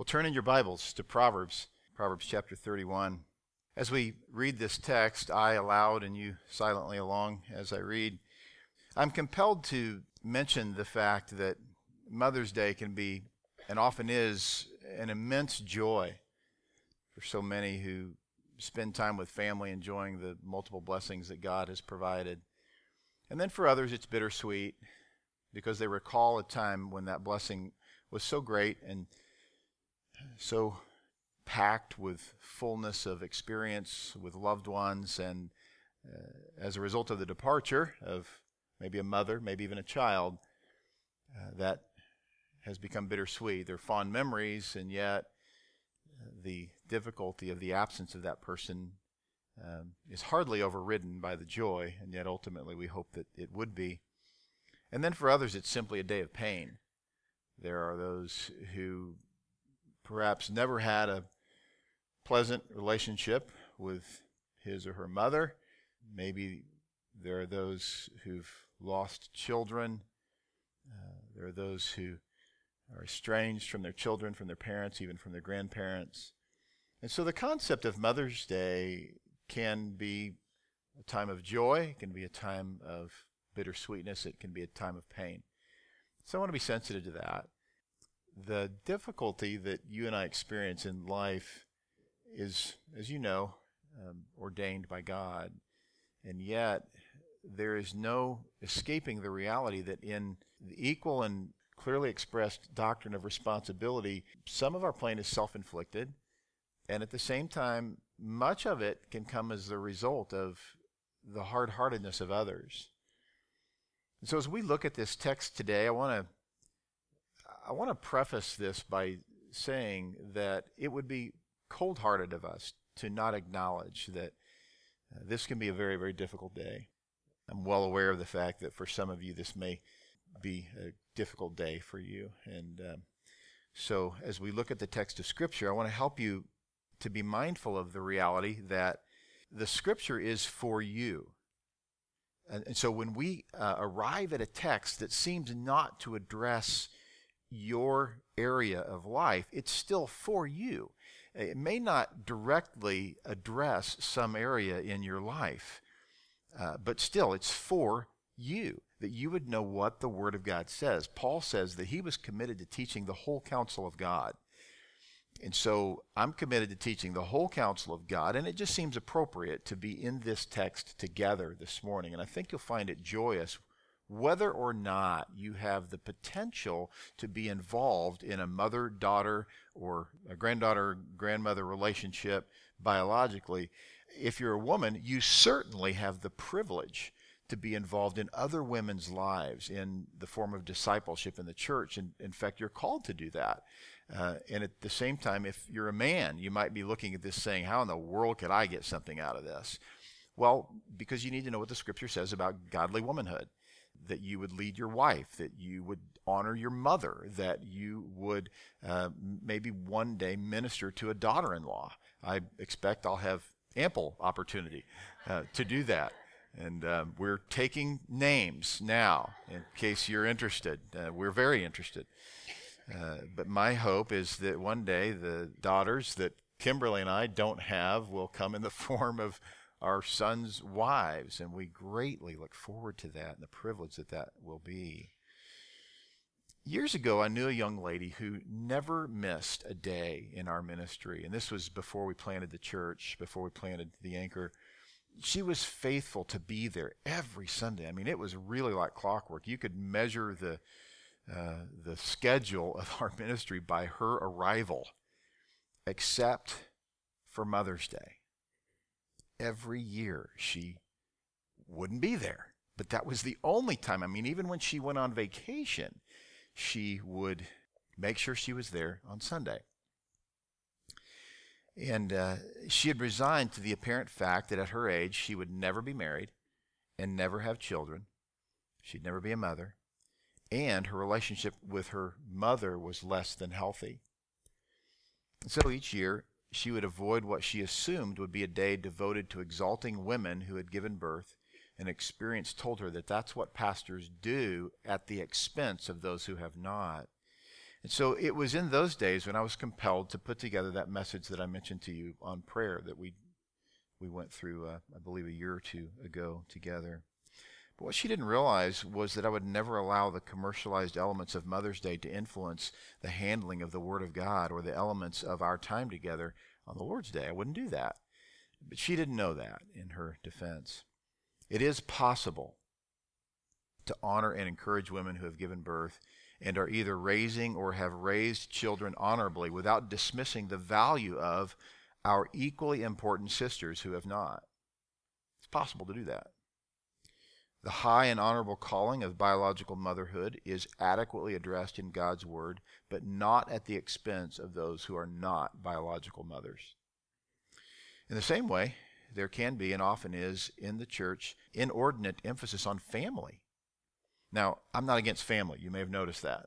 Well, turn in your Bibles to Proverbs, Proverbs chapter 31. As we read this text, I aloud and you silently along as I read, I'm compelled to mention the fact that Mother's Day can be, and often is, an immense joy for so many who spend time with family enjoying the multiple blessings that God has provided. And then for others, it's bittersweet because they recall a time when that blessing was so great and so packed with fullness of experience with loved ones, and uh, as a result of the departure of maybe a mother, maybe even a child, uh, that has become bittersweet. They're fond memories, and yet uh, the difficulty of the absence of that person um, is hardly overridden by the joy, and yet ultimately we hope that it would be. And then for others, it's simply a day of pain. There are those who perhaps never had a pleasant relationship with his or her mother. Maybe there are those who've lost children. Uh, there are those who are estranged from their children, from their parents, even from their grandparents. And so the concept of Mother's Day can be a time of joy, it can be a time of bittersweetness, it can be a time of pain. So I want to be sensitive to that the difficulty that you and I experience in life is, as you know, um, ordained by God. And yet, there is no escaping the reality that in the equal and clearly expressed doctrine of responsibility, some of our pain is self inflicted. And at the same time, much of it can come as the result of the hard heartedness of others. And so, as we look at this text today, I want to I want to preface this by saying that it would be cold hearted of us to not acknowledge that uh, this can be a very, very difficult day. I'm well aware of the fact that for some of you, this may be a difficult day for you. And um, so, as we look at the text of Scripture, I want to help you to be mindful of the reality that the Scripture is for you. And, and so, when we uh, arrive at a text that seems not to address your area of life, it's still for you. It may not directly address some area in your life, uh, but still, it's for you that you would know what the Word of God says. Paul says that he was committed to teaching the whole counsel of God. And so I'm committed to teaching the whole counsel of God, and it just seems appropriate to be in this text together this morning. And I think you'll find it joyous whether or not you have the potential to be involved in a mother daughter or a granddaughter grandmother relationship biologically, if you're a woman, you certainly have the privilege to be involved in other women's lives in the form of discipleship in the church. And in fact, you're called to do that. Uh, and at the same time, if you're a man, you might be looking at this saying, How in the world could I get something out of this? Well, because you need to know what the scripture says about godly womanhood that you would lead your wife, that you would honor your mother, that you would uh, maybe one day minister to a daughter in law. I expect I'll have ample opportunity uh, to do that. And um, we're taking names now in case you're interested. Uh, we're very interested. Uh, but my hope is that one day the daughters that Kimberly and I don't have will come in the form of our sons' wives, and we greatly look forward to that and the privilege that that will be. Years ago, I knew a young lady who never missed a day in our ministry, and this was before we planted the church, before we planted the anchor. She was faithful to be there every Sunday. I mean, it was really like clockwork. You could measure the uh, the schedule of our ministry by her arrival, except for Mother's Day every year she wouldn't be there. But that was the only time. I mean, even when she went on vacation, she would make sure she was there on Sunday. And uh, she had resigned to the apparent fact that at her age she would never be married and never have children. She'd never be a mother. And her relationship with her mother was less than healthy. So each year, she would avoid what she assumed would be a day devoted to exalting women who had given birth, and experience told her that that's what pastors do at the expense of those who have not. And so it was in those days when I was compelled to put together that message that I mentioned to you on prayer that we we went through, uh, I believe, a year or two ago together. But what she didn't realize was that I would never allow the commercialized elements of Mother's Day to influence the handling of the Word of God or the elements of our time together on the Lord's Day. I wouldn't do that. But she didn't know that in her defense. It is possible to honor and encourage women who have given birth and are either raising or have raised children honorably without dismissing the value of our equally important sisters who have not. It's possible to do that. The high and honorable calling of biological motherhood is adequately addressed in God's Word, but not at the expense of those who are not biological mothers. In the same way, there can be and often is in the church inordinate emphasis on family. Now, I'm not against family. You may have noticed that.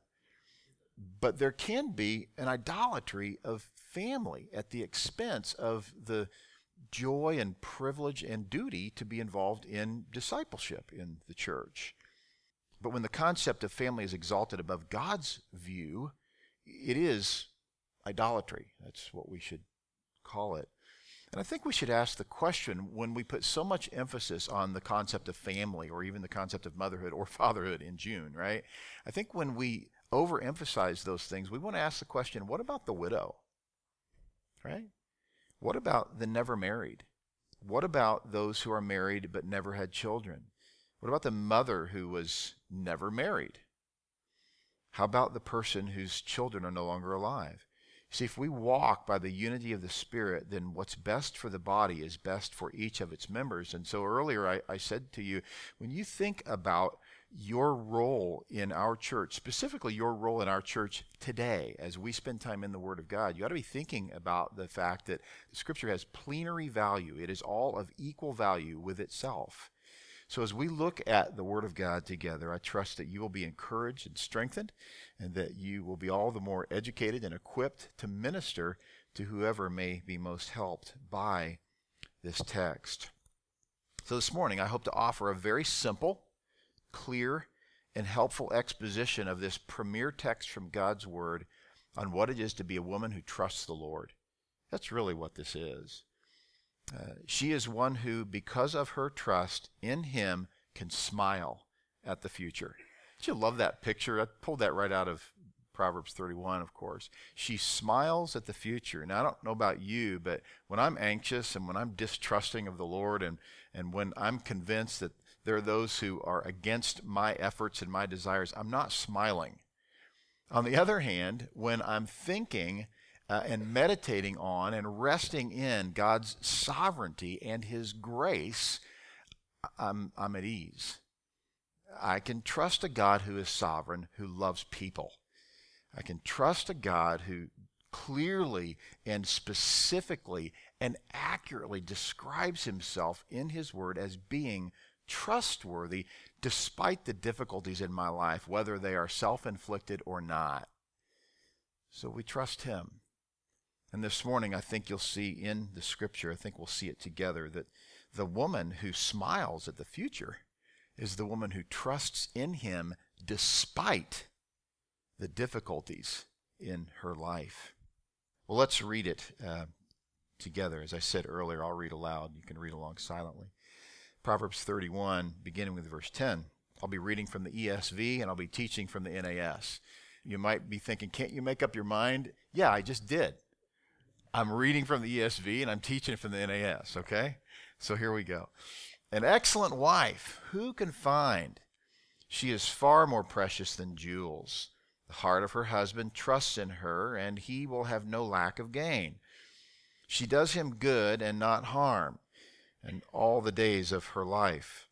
But there can be an idolatry of family at the expense of the joy and privilege and duty to be involved in discipleship in the church. But when the concept of family is exalted above God's view, it is idolatry. That's what we should call it. And I think we should ask the question when we put so much emphasis on the concept of family or even the concept of motherhood or fatherhood in June, right? I think when we overemphasize those things, we want to ask the question what about the widow? Right? What about the never married? What about those who are married but never had children? What about the mother who was never married? How about the person whose children are no longer alive? See, if we walk by the unity of the Spirit, then what's best for the body is best for each of its members. And so earlier I, I said to you, when you think about your role in our church, specifically your role in our church today, as we spend time in the Word of God, you ought to be thinking about the fact that Scripture has plenary value. It is all of equal value with itself. So as we look at the Word of God together, I trust that you will be encouraged and strengthened, and that you will be all the more educated and equipped to minister to whoever may be most helped by this text. So this morning, I hope to offer a very simple clear, and helpful exposition of this premier text from God's Word on what it is to be a woman who trusts the Lord. That's really what this is. Uh, she is one who, because of her trust in Him, can smile at the future. Did you love that picture? I pulled that right out of Proverbs 31, of course. She smiles at the future. Now, I don't know about you, but when I'm anxious and when I'm distrusting of the Lord and, and when I'm convinced that there are those who are against my efforts and my desires. I'm not smiling. On the other hand, when I'm thinking uh, and meditating on and resting in God's sovereignty and His grace, I'm, I'm at ease. I can trust a God who is sovereign, who loves people. I can trust a God who clearly and specifically and accurately describes himself in his word as being trustworthy despite the difficulties in my life, whether they are self inflicted or not. So we trust Him. And this morning, I think you'll see in the scripture, I think we'll see it together, that the woman who smiles at the future is the woman who trusts in Him despite the difficulties in her life. Well, let's read it uh, together. As I said earlier, I'll read aloud. You can read along silently. Proverbs 31, beginning with verse 10. I'll be reading from the ESV and I'll be teaching from the NAS. You might be thinking, can't you make up your mind? Yeah, I just did. I'm reading from the ESV and I'm teaching from the NAS, okay? So here we go. An excellent wife, who can find? She is far more precious than jewels. The heart of her husband trusts in her, and he will have no lack of gain. She does him good and not harm and all the days of her life.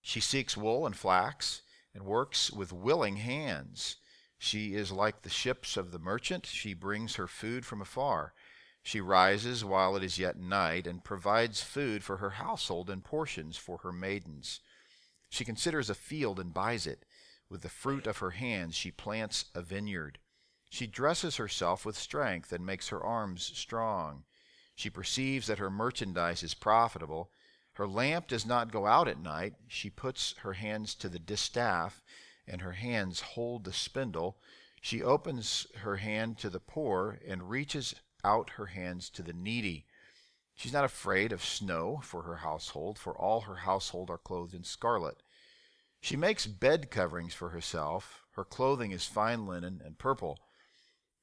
She seeks wool and flax and works with willing hands. She is like the ships of the merchant. She brings her food from afar. She rises while it is yet night and provides food for her household and portions for her maidens. She considers a field and buys it. With the fruit of her hands she plants a vineyard. She dresses herself with strength and makes her arms strong. She perceives that her merchandise is profitable. Her lamp does not go out at night. She puts her hands to the distaff, and her hands hold the spindle. She opens her hand to the poor and reaches out her hands to the needy. She's not afraid of snow for her household, for all her household are clothed in scarlet. She makes bed coverings for herself. Her clothing is fine linen and purple.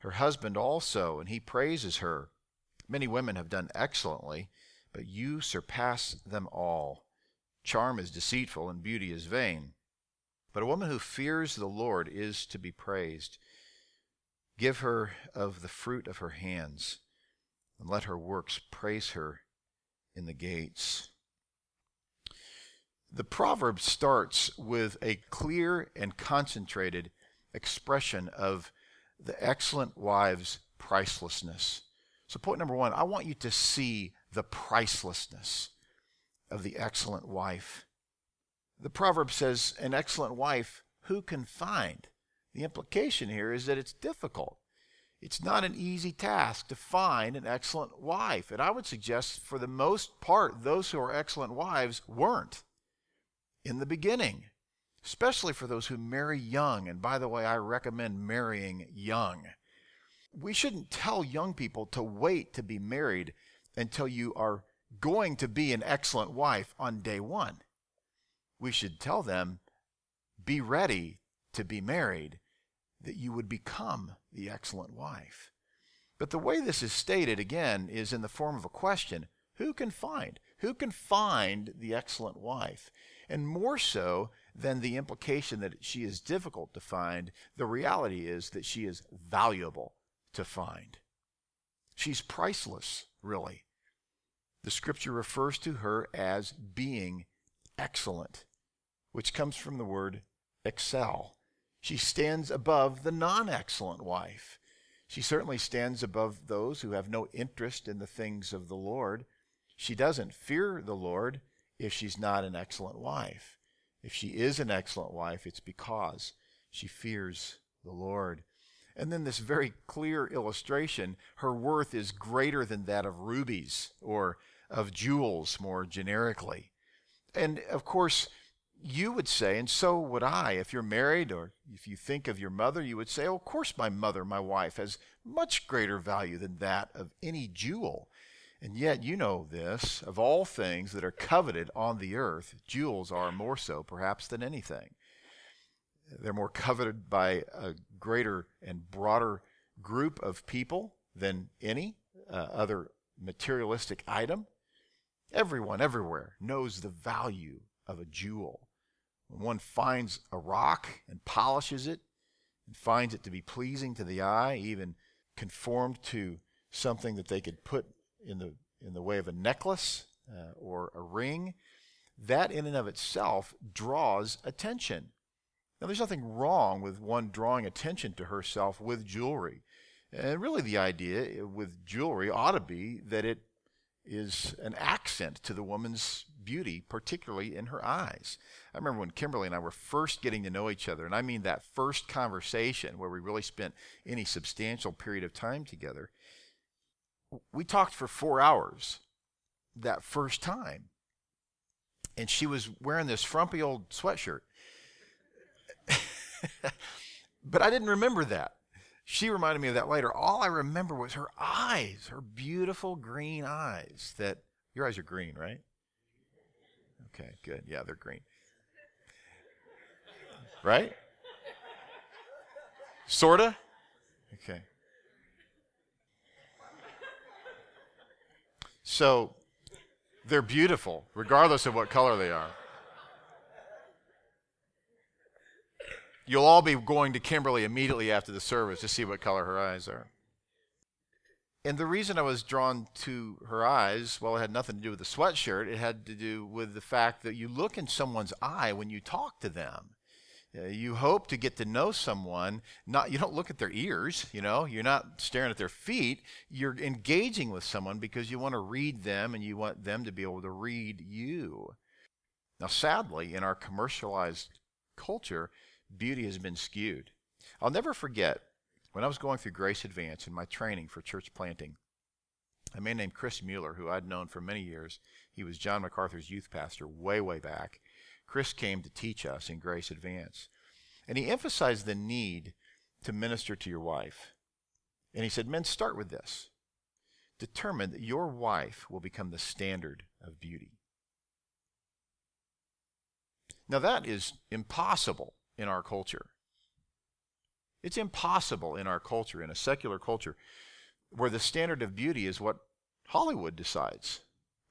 Her husband also, and he praises her. Many women have done excellently, but you surpass them all. Charm is deceitful and beauty is vain. But a woman who fears the Lord is to be praised. Give her of the fruit of her hands, and let her works praise her in the gates. The proverb starts with a clear and concentrated expression of the excellent wife's pricelessness. So, point number one, I want you to see the pricelessness of the excellent wife. The proverb says, An excellent wife, who can find? The implication here is that it's difficult. It's not an easy task to find an excellent wife. And I would suggest, for the most part, those who are excellent wives weren't in the beginning, especially for those who marry young. And by the way, I recommend marrying young. We shouldn't tell young people to wait to be married until you are going to be an excellent wife on day one. We should tell them, be ready to be married that you would become the excellent wife. But the way this is stated again is in the form of a question Who can find? Who can find the excellent wife? And more so than the implication that she is difficult to find, the reality is that she is valuable to find. She's priceless, really. The scripture refers to her as being excellent, which comes from the word excel. She stands above the non excellent wife. She certainly stands above those who have no interest in the things of the Lord. She doesn't fear the Lord if she's not an excellent wife. If she is an excellent wife, it's because she fears the Lord. And then this very clear illustration her worth is greater than that of rubies or of jewels, more generically. And of course, you would say, and so would I, if you're married or if you think of your mother, you would say, oh, of course, my mother, my wife, has much greater value than that of any jewel. And yet, you know this of all things that are coveted on the earth, jewels are more so, perhaps, than anything. They're more coveted by a greater and broader group of people than any uh, other materialistic item. Everyone, everywhere, knows the value of a jewel. When one finds a rock and polishes it and finds it to be pleasing to the eye, even conformed to something that they could put in the in the way of a necklace uh, or a ring, that in and of itself draws attention. Now, there's nothing wrong with one drawing attention to herself with jewelry. And really, the idea with jewelry ought to be that it is an accent to the woman's beauty, particularly in her eyes. I remember when Kimberly and I were first getting to know each other, and I mean that first conversation where we really spent any substantial period of time together. We talked for four hours that first time. And she was wearing this frumpy old sweatshirt. but I didn't remember that. She reminded me of that later. All I remember was her eyes, her beautiful green eyes. That your eyes are green, right? Okay, good. Yeah, they're green. Right? Sorta? Okay. So they're beautiful, regardless of what color they are. You'll all be going to Kimberly immediately after the service to see what color her eyes are. And the reason I was drawn to her eyes, well, it had nothing to do with the sweatshirt. It had to do with the fact that you look in someone's eye when you talk to them. Uh, you hope to get to know someone. Not you don't look at their ears. You know, you're not staring at their feet. You're engaging with someone because you want to read them and you want them to be able to read you. Now, sadly, in our commercialized culture, beauty has been skewed. I'll never forget when I was going through Grace Advance in my training for church planting. A man named Chris Mueller, who I'd known for many years, he was John MacArthur's youth pastor way, way back. Chris came to teach us in Grace Advance. And he emphasized the need to minister to your wife. And he said, Men, start with this. Determine that your wife will become the standard of beauty. Now, that is impossible in our culture. It's impossible in our culture, in a secular culture, where the standard of beauty is what Hollywood decides,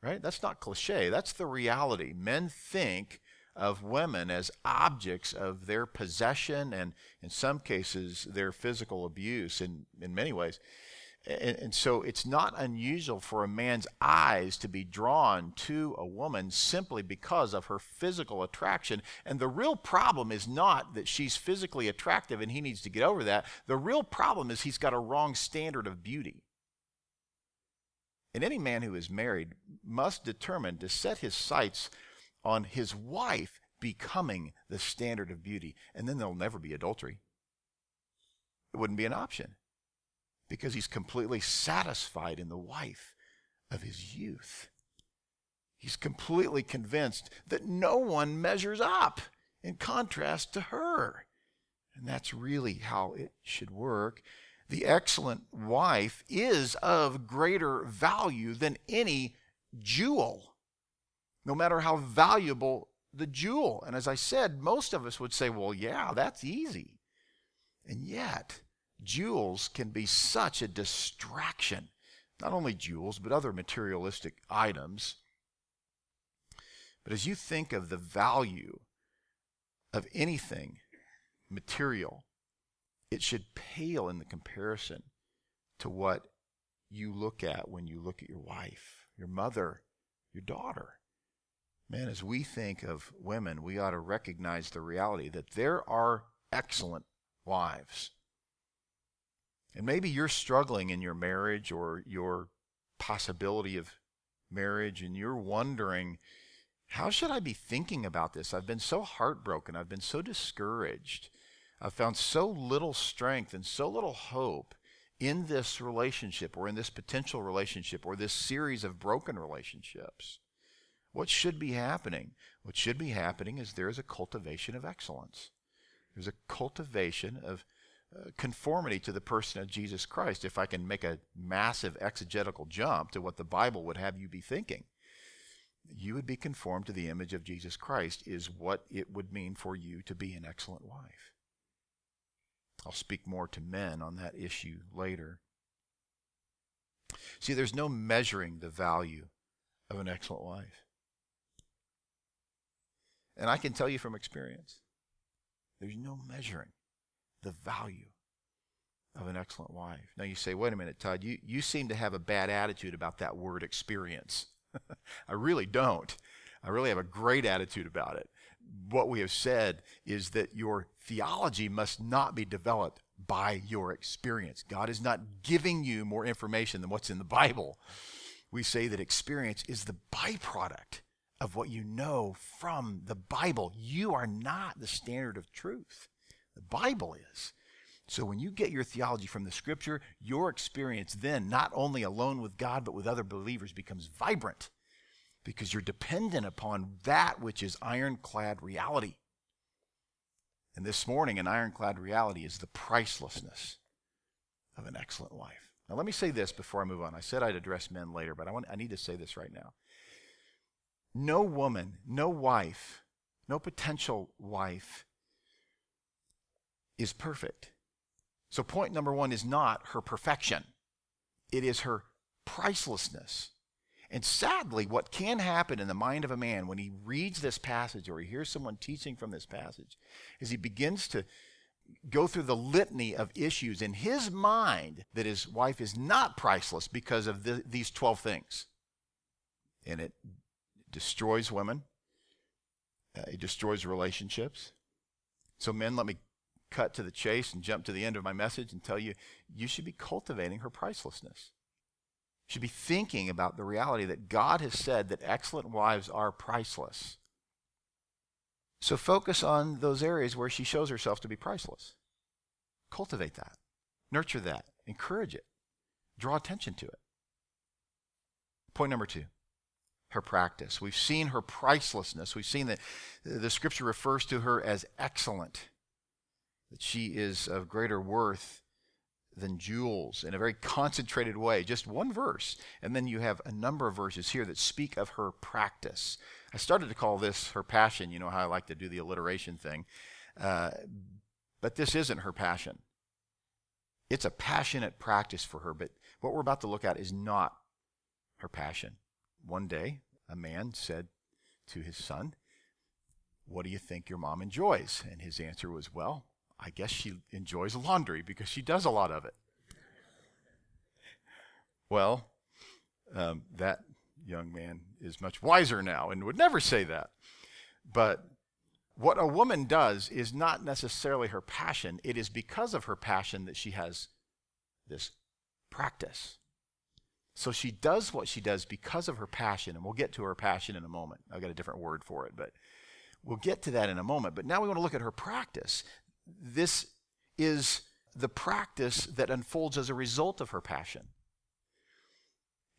right? That's not cliche. That's the reality. Men think of women as objects of their possession and, in some cases, their physical abuse in, in many ways. And, and, so it's not unusual for a man's eyes to be drawn to a woman simply because of her physical attraction. And the real problem is not that she's physically attractive and he needs to get over that. The real problem is he's got a wrong standard of beauty. And any man who is married must determine to set his sights on his wife becoming the standard of beauty. And then there'll never be adultery. It wouldn't be an option because he's completely satisfied in the wife of his youth. He's completely convinced that no one measures up in contrast to her. And that's really how it should work. The excellent wife is of greater value than any jewel no matter how valuable the jewel. And as I said, most of us would say, well, yeah, that's easy. And yet, jewels can be such a distraction. Not only jewels, but other materialistic items. But as you think of the value of anything material, it should pale in the comparison to what you look at when you look at your wife, your mother, your daughter. Man, as we think of women, we ought to recognize the reality that there are excellent wives. And maybe you're struggling in your marriage or your possibility of marriage, and you're wondering, how should I be thinking about this? I've been so heartbroken. I've been so discouraged. I've found so little strength and so little hope in this relationship or in this potential relationship or this series of broken relationships. What should be happening? What should be happening is there is a cultivation of excellence. There's a cultivation of uh, conformity to the person of Jesus Christ. If I can make a massive exegetical jump to what the Bible would have you be thinking, you would be conformed to the image of Jesus Christ, is what it would mean for you to be an excellent wife. I'll speak more to men on that issue later. See, there's no measuring the value of an excellent wife. And I can tell you from experience, there's no measuring the value of an excellent wife. Now you say, wait a minute, Todd, you, you seem to have a bad attitude about that word experience. I really don't. I really have a great attitude about it. What we have said is that your theology must not be developed by your experience. God is not giving you more information than what's in the Bible. We say that experience is the byproduct of what you know from the Bible. You are not the standard of truth. The Bible is. So when you get your theology from the scripture, your experience then, not only alone with God, but with other believers, becomes vibrant because you're dependent upon that which is ironclad reality. And this morning, an ironclad reality is the pricelessness of an excellent wife. Now, let me say this before I move on. I said I'd address men later, but I, want, I need to say this right now. No woman, no wife, no potential wife is perfect. So, point number one is not her perfection, it is her pricelessness. And sadly, what can happen in the mind of a man when he reads this passage or he hears someone teaching from this passage is he begins to go through the litany of issues in his mind that his wife is not priceless because of the, these 12 things. And it destroys women, uh, it destroys relationships, So, men, let me cut to the chase and jump to the end of my message and tell you you should be cultivating her pricelessness. You should be thinking about the reality that God has said that excellent wives are priceless. So focus on those areas where she shows herself to be priceless. Cultivate that, nurture that, encourage it, draw attention to it. Point number two her practice. We've seen her pricelessness. We've seen that the scripture refers to her as excellent that she is of greater worth than jewels in a very concentrated way. Just one verse. And then you have a number of verses here that speak of her practice. I started to call this her passion. You know how I like to do the alliteration thing. Uh, but this isn't her passion. It's a passionate practice for her. But what we're about to look at is not her passion. One day, a man said to his son, What do you think your mom enjoys? And his answer was, Well, I guess she enjoys laundry because she does a lot of it. Well, um, that young man is much wiser now and would never say that. But what a woman does is not necessarily her passion, it is because of her passion that she has this practice. So she does what she does because of her passion, and we'll get to her passion in a moment. I've got a different word for it, but we'll get to that in a moment. But now we want to look at her practice this is the practice that unfolds as a result of her passion.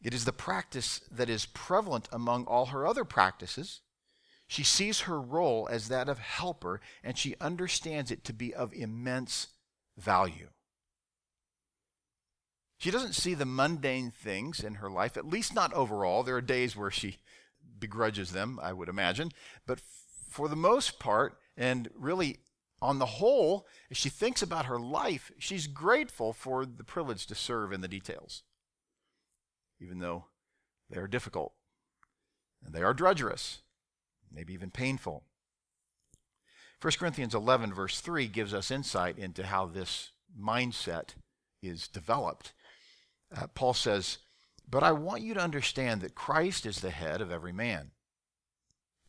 It is the practice that is prevalent among all her other practices. She sees her role as that of helper, and she understands it to be of immense value. She doesn't see the mundane things in her life, at least not overall. There are days where she begrudges them, I would imagine. But for the most part, and really on the whole, as she thinks about her life, she's grateful for the privilege to serve in the details, even though they are difficult and they are drudgerous, maybe even painful. 1 Corinthians 11, verse 3, gives us insight into how this mindset is developed. Uh, Paul says, But I want you to understand that Christ is the head of every man,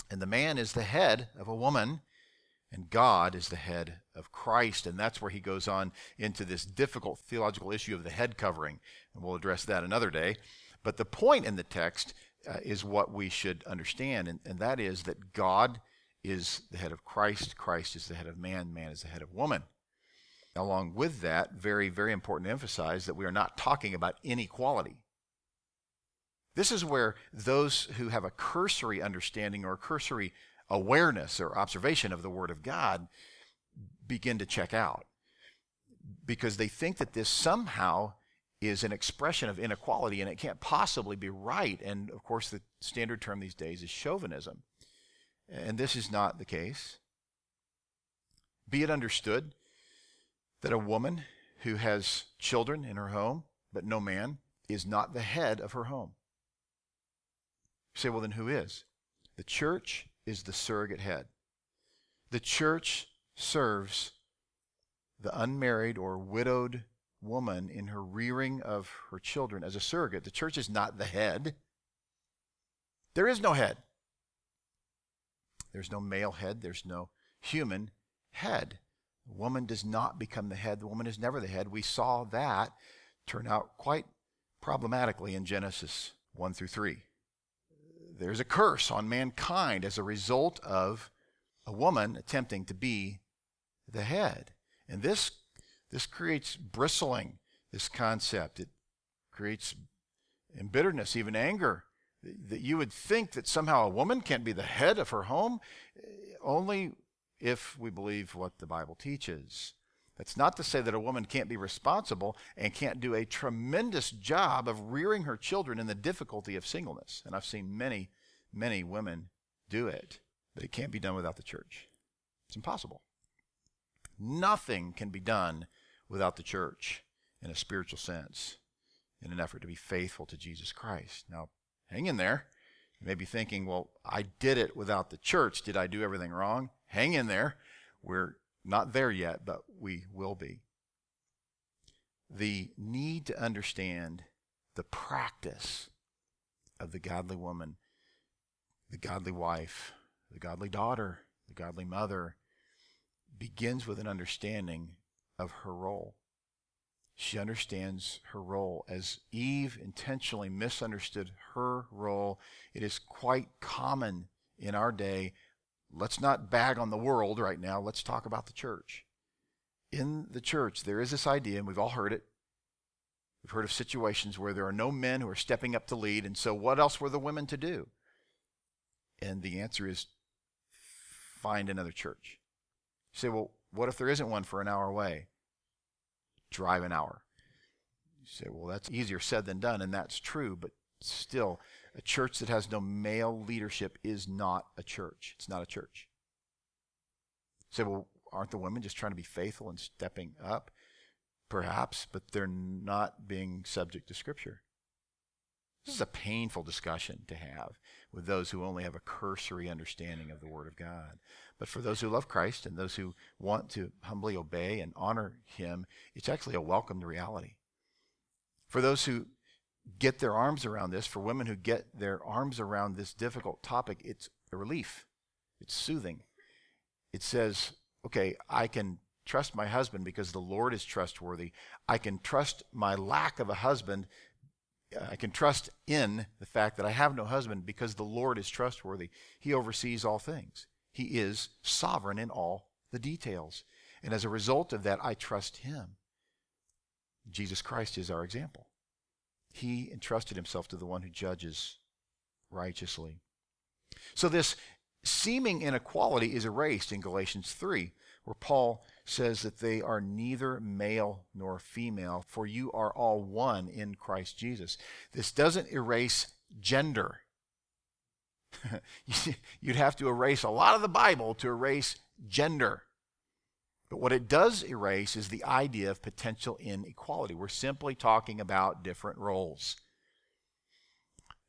and the man is the head of a woman and God is the head of Christ. And that's where he goes on into this difficult theological issue of the head covering. And we'll address that another day. But the point in the text uh, is what we should understand, and, and that is that God is the head of Christ, Christ is the head of man, man is the head of woman. Along with that, very, very important to emphasize that we are not talking about inequality. This is where those who have a cursory understanding or cursory awareness or observation of the Word of God begin to check out because they think that this somehow is an expression of inequality and it can't possibly be right. And of course, the standard term these days is chauvinism. And this is not the case. Be it understood that a woman who has children in her home, but no man, is not the head of her home. You say, well, then who is? The church is the surrogate head. The church serves the unmarried or widowed woman in her rearing of her children as a surrogate. The church is not the head. There is no head. There's no male head. There's no human head. Woman does not become the head. The woman is never the head. We saw that turn out quite problematically in Genesis 1 through 3 there's a curse on mankind as a result of a woman attempting to be the head. And this, this creates bristling, this concept. It creates embitteredness, even anger. That you would think that somehow a woman can't be the head of her home, only if we believe what the Bible teaches. That's not to say that a woman can't be responsible and can't do a tremendous job of rearing her children in the difficulty of singleness. And I've seen many, many women do it, but it can't be done without the church. It's impossible. Nothing can be done without the church in a spiritual sense in an effort to be faithful to Jesus Christ. Now, hang in there. You may be thinking, well, I did it without the church. Did I do everything wrong? Hang in there. We're not there yet, but we will be. The need to understand the practice of the godly woman, the godly wife, the godly daughter, the godly mother, begins with an understanding of her role. She understands her role. As Eve intentionally misunderstood her role, it is quite common in our day. Let's not bag on the world right now. Let's talk about the church. In the church, there is this idea, and we've all heard it. We've heard of situations where there are no men who are stepping up to lead, and so what else were the women to do? And the answer is find another church. You say, well, what if there isn't one for an hour away? Drive an hour. You say, well, that's easier said than done, and that's true, but still, a church that has no male leadership is not a church. It's not a church. Say, well, aren't the women just trying to be faithful and stepping up? Perhaps, but they're not being subject to Scripture. This is a painful discussion to have with those who only have a cursory understanding of the Word of God. But for those who love Christ and those who want to humbly obey and honor Him, it's actually a welcomed reality. For those who get their arms around this, for women who get their arms around this difficult topic, it's a relief. It's soothing. It says, okay, I can trust my husband because the Lord is trustworthy. I can trust my lack of a husband I can trust in the fact that I have no husband because the Lord is trustworthy. He oversees all things. He is sovereign in all the details. And as a result of that, I trust Him. Jesus Christ is our example. He entrusted Himself to the one who judges righteously. So this seeming inequality is erased in Galatians 3, where Paul says that they are neither male nor female, for you are all one in Christ Jesus. This doesn't erase gender. You'd have to erase a lot of the Bible to erase gender. But what it does erase is the idea of potential inequality. We're simply talking about different roles.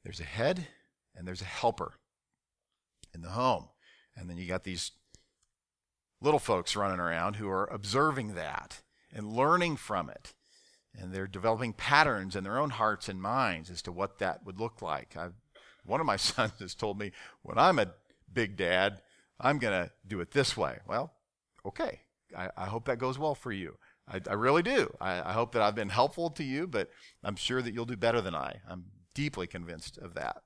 There's a head and there's a helper in the home. And then you got these little folks running around who are observing that and learning from it. And they're developing patterns in their own hearts and minds as to what that would look like. I've, one of my sons has told me, when I'm a big dad, I'm going to do it this way. Well, okay. I, I, hope that goes well for you. I, I really do. I, I, hope that I've been helpful to you, but I'm sure that you'll do better than I. I'm deeply convinced of that.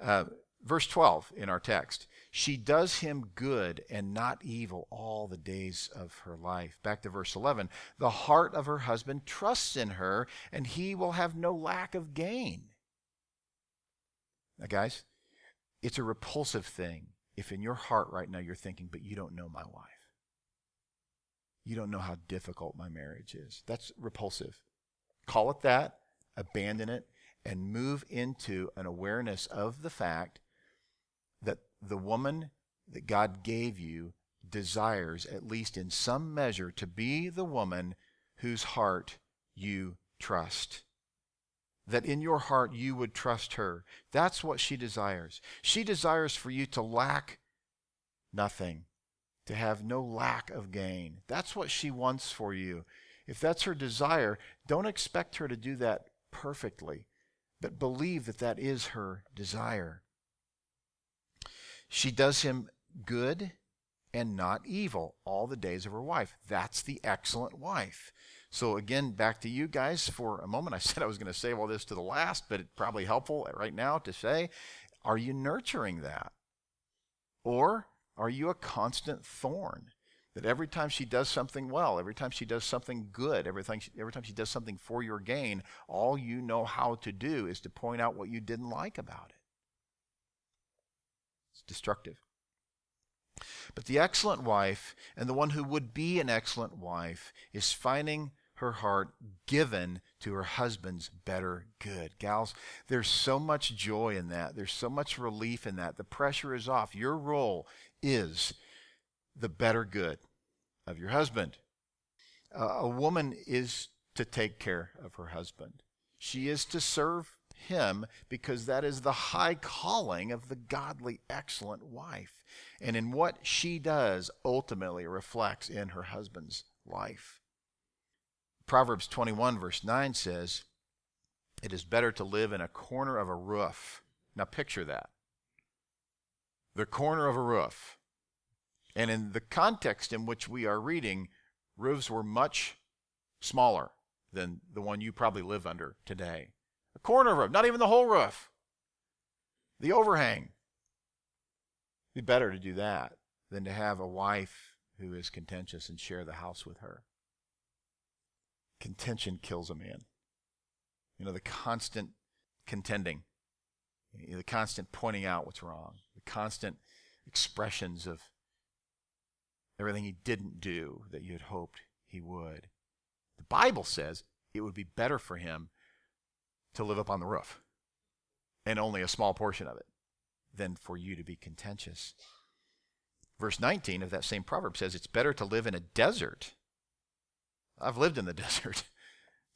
Uh, verse 12 in our text she does him good and not evil all the days of her life. Back to verse 11. The heart of her husband trusts in her, and he will have no lack of gain. Now, guys, it's a repulsive thing if in your heart right now you're thinking, but you don't know my wife. You don't know how difficult my marriage is. That's repulsive. Call it that, abandon it, and move into an awareness of the fact that the woman that God gave you desires, at least in some measure, to be the woman whose heart you trust. That in your heart you would trust her. That's what she desires. She desires for you to lack nothing, to have no lack of gain. That's what she wants for you. If that's her desire, don't expect her to do that perfectly, but believe that that is her desire. She does him good and not evil all the days of her wife. That's the excellent wife. So, again, back to you guys for a moment. I said I was going to save all this to the last, but it's probably helpful right now to say are you nurturing that? Or are you a constant thorn? That every time she does something well, every time she does something good, every time, she, every time she does something for your gain, all you know how to do is to point out what you didn't like about it. It's destructive. But the excellent wife, and the one who would be an excellent wife, is finding her heart given to her husband's better good. Gals, there's so much joy in that. There's so much relief in that. The pressure is off. Your role is the better good of your husband. Uh, a woman is to take care of her husband. She is to serve him because that is the high calling of the godly, excellent wife. And in what she does ultimately reflects in her husband's life. Proverbs 21, verse 9 says, It is better to live in a corner of a roof. Now picture that. The corner of a roof. And in the context in which we are reading, roofs were much smaller than the one you probably live under today. A corner roof, not even the whole roof. The overhang. It'd be better to do that than to have a wife who is contentious and share the house with her. Contention kills a man. You know, the constant contending, the constant pointing out what's wrong, the constant expressions of everything he didn't do that you had hoped he would. The Bible says it would be better for him to live up on the roof and only a small portion of it than for you to be contentious. Verse 19 of that same proverb says it's better to live in a desert. I've lived in the desert.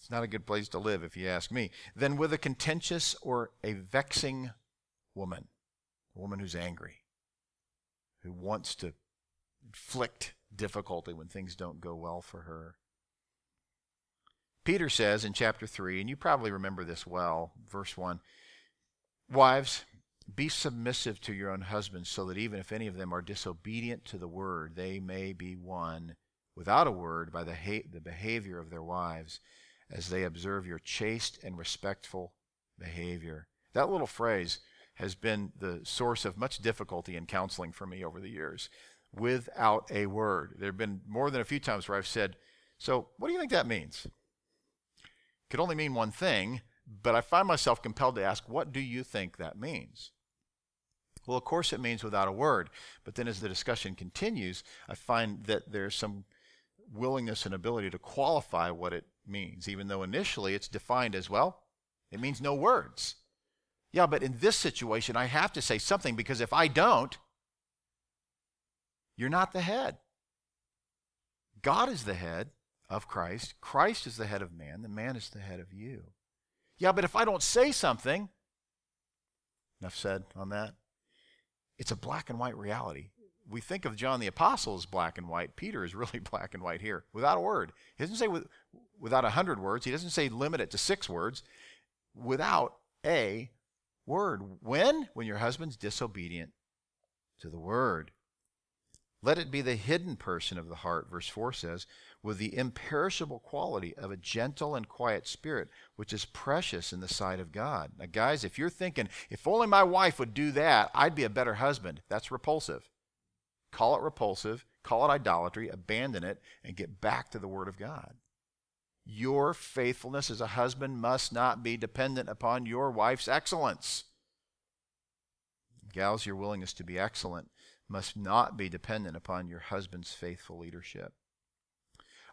It's not a good place to live, if you ask me, than with a contentious or a vexing woman, a woman who's angry, who wants to inflict difficulty when things don't go well for her. Peter says in chapter 3, and you probably remember this well, verse 1 Wives, be submissive to your own husbands, so that even if any of them are disobedient to the word, they may be won without a word by the, ha- the behavior of their wives, as they observe your chaste and respectful behavior. That little phrase has been the source of much difficulty in counseling for me over the years. Without a word. There have been more than a few times where I've said, So, what do you think that means? It could only mean one thing, but I find myself compelled to ask, What do you think that means? Well, of course, it means without a word. But then as the discussion continues, I find that there's some willingness and ability to qualify what it means, even though initially it's defined as well, it means no words. Yeah, but in this situation, I have to say something because if I don't, you're not the head. God is the head of Christ. Christ is the head of man. The man is the head of you. Yeah, but if I don't say something, enough said on that. It's a black and white reality. We think of John the Apostle as black and white. Peter is really black and white here, without a word. He doesn't say with, without a hundred words. He doesn't say limit it to six words. Without a word. When? When your husband's disobedient to the word. Let it be the hidden person of the heart, verse 4 says, with the imperishable quality of a gentle and quiet spirit, which is precious in the sight of God. Now, guys, if you're thinking, if only my wife would do that, I'd be a better husband, that's repulsive. Call it repulsive, call it idolatry, abandon it, and get back to the Word of God. Your faithfulness as a husband must not be dependent upon your wife's excellence. Gals, your willingness to be excellent must not be dependent upon your husband's faithful leadership.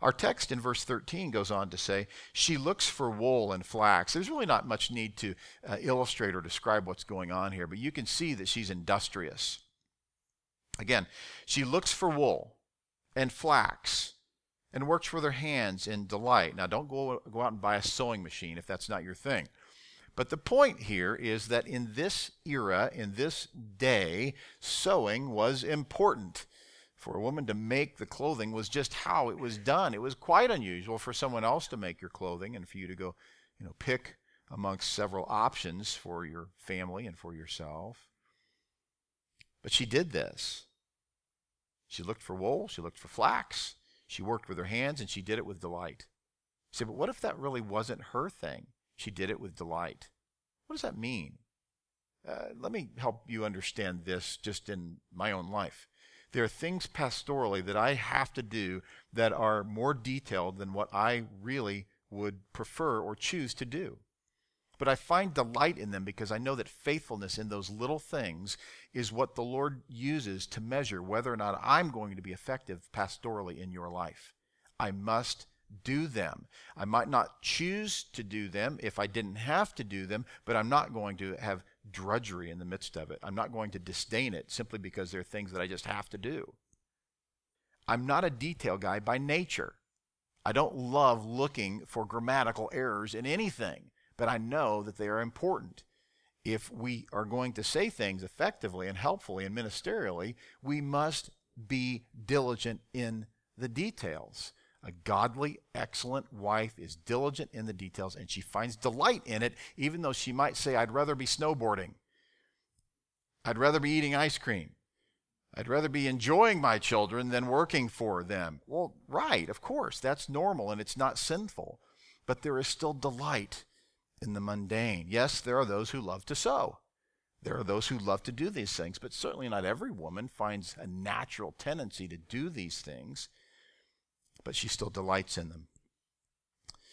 Our text in verse 13 goes on to say, She looks for wool and flax. There's really not much need to uh, illustrate or describe what's going on here, but you can see that she's industrious. Again, she looks for wool and flax and works with her hands in delight. Now, don't go, go out and buy a sewing machine if that's not your thing. But the point here is that in this era, in this day, sewing was important. For a woman to make the clothing was just how it was done. It was quite unusual for someone else to make your clothing and for you to go, you know, pick amongst several options for your family and for yourself. But she did this. She looked for wool, she looked for flax, she worked with her hands, and she did it with delight. You say, but what if that really wasn't her thing? She did it with delight. What does that mean? Uh, let me help you understand this just in my own life. There are things pastorally that I have to do that are more detailed than what I really would prefer or choose to do. But I find delight in them because I know that faithfulness in those little things is what the Lord uses to measure whether or not I'm going to be effective pastorally in your life. I must do them. I might not choose to do them if I didn't have to do them, but I'm not going to have drudgery in the midst of it. I'm not going to disdain it simply because they're things that I just have to do. I'm not a detail guy by nature. I don't love looking for grammatical errors in anything, but I know that they are important. If we are going to say things effectively and helpfully and ministerially, we must be diligent in the details. A godly, excellent wife is diligent in the details and she finds delight in it, even though she might say, I'd rather be snowboarding. I'd rather be eating ice cream. I'd rather be enjoying my children than working for them. Well, right, of course, that's normal and it's not sinful. But there is still delight in the mundane. Yes, there are those who love to sew. There are those who love to do these things, but certainly not every woman finds a natural tendency to do these things, but she still delights in them.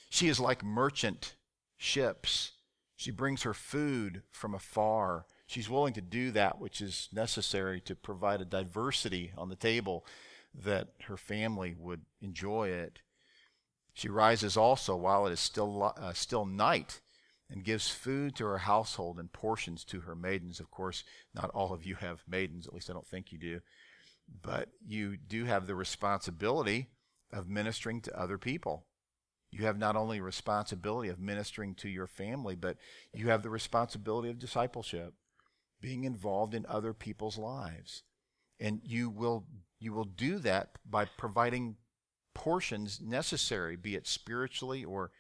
She is like merchant ships. She brings her food from afar. She's willing to do that which is necessary to provide a diversity on the table that her family would enjoy it. She rises also while it is still, uh, still night and gives food to her household and portions to her maidens. Of course, not all of you have maidens, at least I don't think you do, but you do have the responsibility of ministering to other people. You have not only responsibility of ministering to your family, but you have the responsibility of discipleship, being involved in other people's lives. And you will you will do that by providing portions necessary, be it spiritually or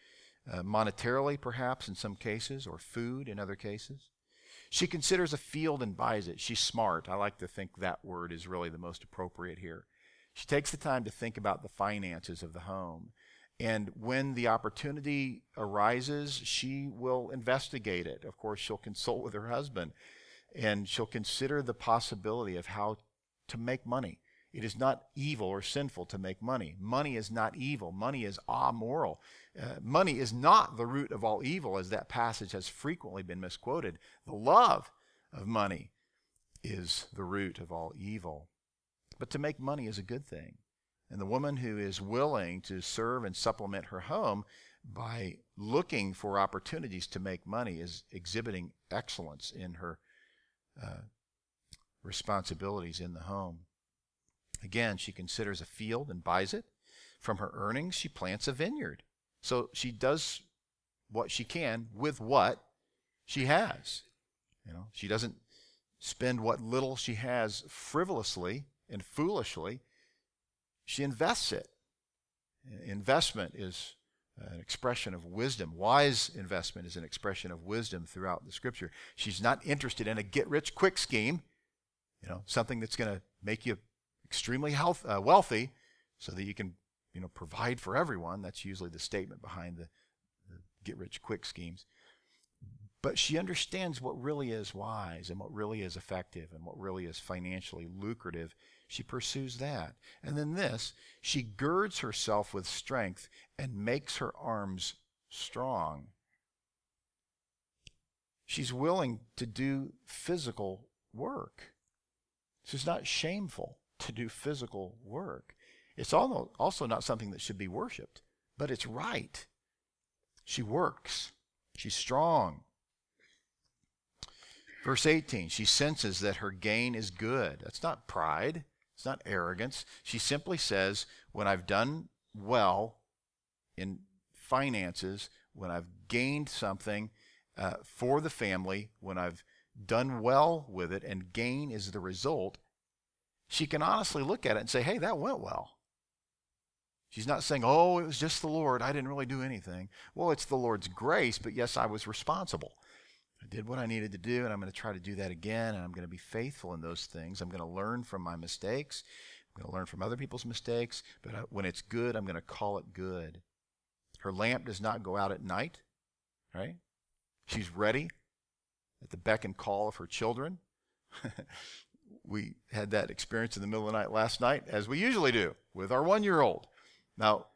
uh, monetarily, perhaps, in some cases, or food in other cases. She considers a field and buys it. She's smart. I like to think that word is really the most appropriate here. She takes the time to think about the finances of the home. And when the opportunity arises, she will investigate it. Of course, she'll consult with her husband and she'll consider the possibility of how to make money. It is not evil or sinful to make money. Money is not evil. Money is amoral. Uh, money is not the root of all evil, as that passage has frequently been misquoted. The love of money is the root of all evil. But to make money is a good thing. And the woman who is willing to serve and supplement her home by looking for opportunities to make money is exhibiting excellence in her uh, responsibilities in the home. Again, she considers a field and buys it. From her earnings, she plants a vineyard. So she does what she can with what she has. You know, she doesn't spend what little she has frivolously and foolishly. She invests it. Investment is an expression of wisdom. Wise investment is an expression of wisdom throughout the scripture. She's not interested in a get rich quick scheme, you know, something that's going to make you extremely health, uh, wealthy so that you can you know, provide for everyone. That's usually the statement behind the, the get rich quick schemes. But she understands what really is wise and what really is effective and what really is financially lucrative. She pursues that. And then this, she girds herself with strength and makes her arms strong. She's willing to do physical work. She's not shameful to do physical work. It's also not something that should be worshiped, but it's right. She works, she's strong. Verse 18, she senses that her gain is good. That's not pride, it's not arrogance. She simply says, When I've done well in finances, when I've gained something uh, for the family, when I've done well with it, and gain is the result, she can honestly look at it and say, Hey, that went well. She's not saying, oh, it was just the Lord. I didn't really do anything. Well, it's the Lord's grace, but yes, I was responsible. I did what I needed to do, and I'm going to try to do that again, and I'm going to be faithful in those things. I'm going to learn from my mistakes. I'm going to learn from other people's mistakes, but uh, when it's good, I'm going to call it good. Her lamp does not go out at night, right? She's ready at the beck and call of her children. we had that experience in the middle of the night last night, as we usually do with our one year old. Now,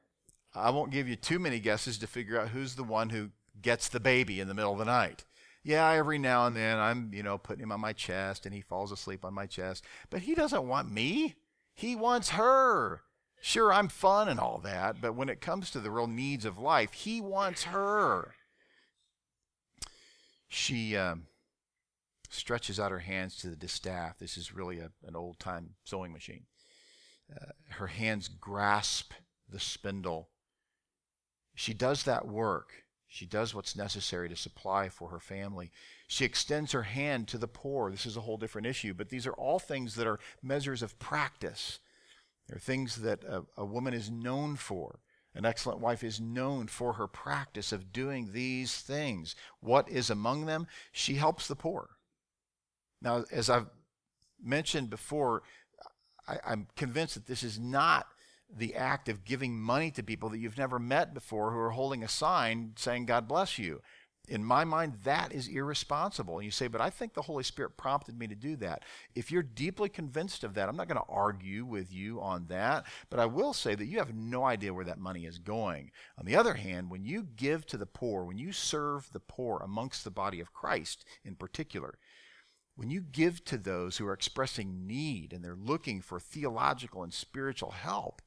I won't give you too many guesses to figure out who's the one who gets the baby in the middle of the night. Yeah, every now and then I'm, you know, putting him on my chest and he falls asleep on my chest. But he doesn't want me. He wants her. Sure, I'm fun and all that, but when it comes to the real needs of life, he wants her. She um, stretches out her hands to the distaff. This is really a, an old time sewing machine. Uh, her hands grasp the spindle. She does that work. She does what's necessary to supply for her family. She extends her hand to the poor. This is a whole different issue, but these are all things that are measures of practice. They're things that a, a woman is known for. An excellent wife is known for her practice of doing these things. What is among them? She helps the poor. Now, as I've mentioned before, I, I'm convinced that this is not the act of giving money to people that you've never met before who are holding a sign saying, God bless you. In my mind, that is irresponsible. And you say, but I think the Holy Spirit prompted me to do that. If you're deeply convinced of that, I'm not going to argue with you on that, but I will say that you have no idea where that money is going. On the other hand, when you give to the poor, when you serve the poor amongst the body of Christ in particular, when you give to those who are expressing need and they're looking for theological and spiritual help,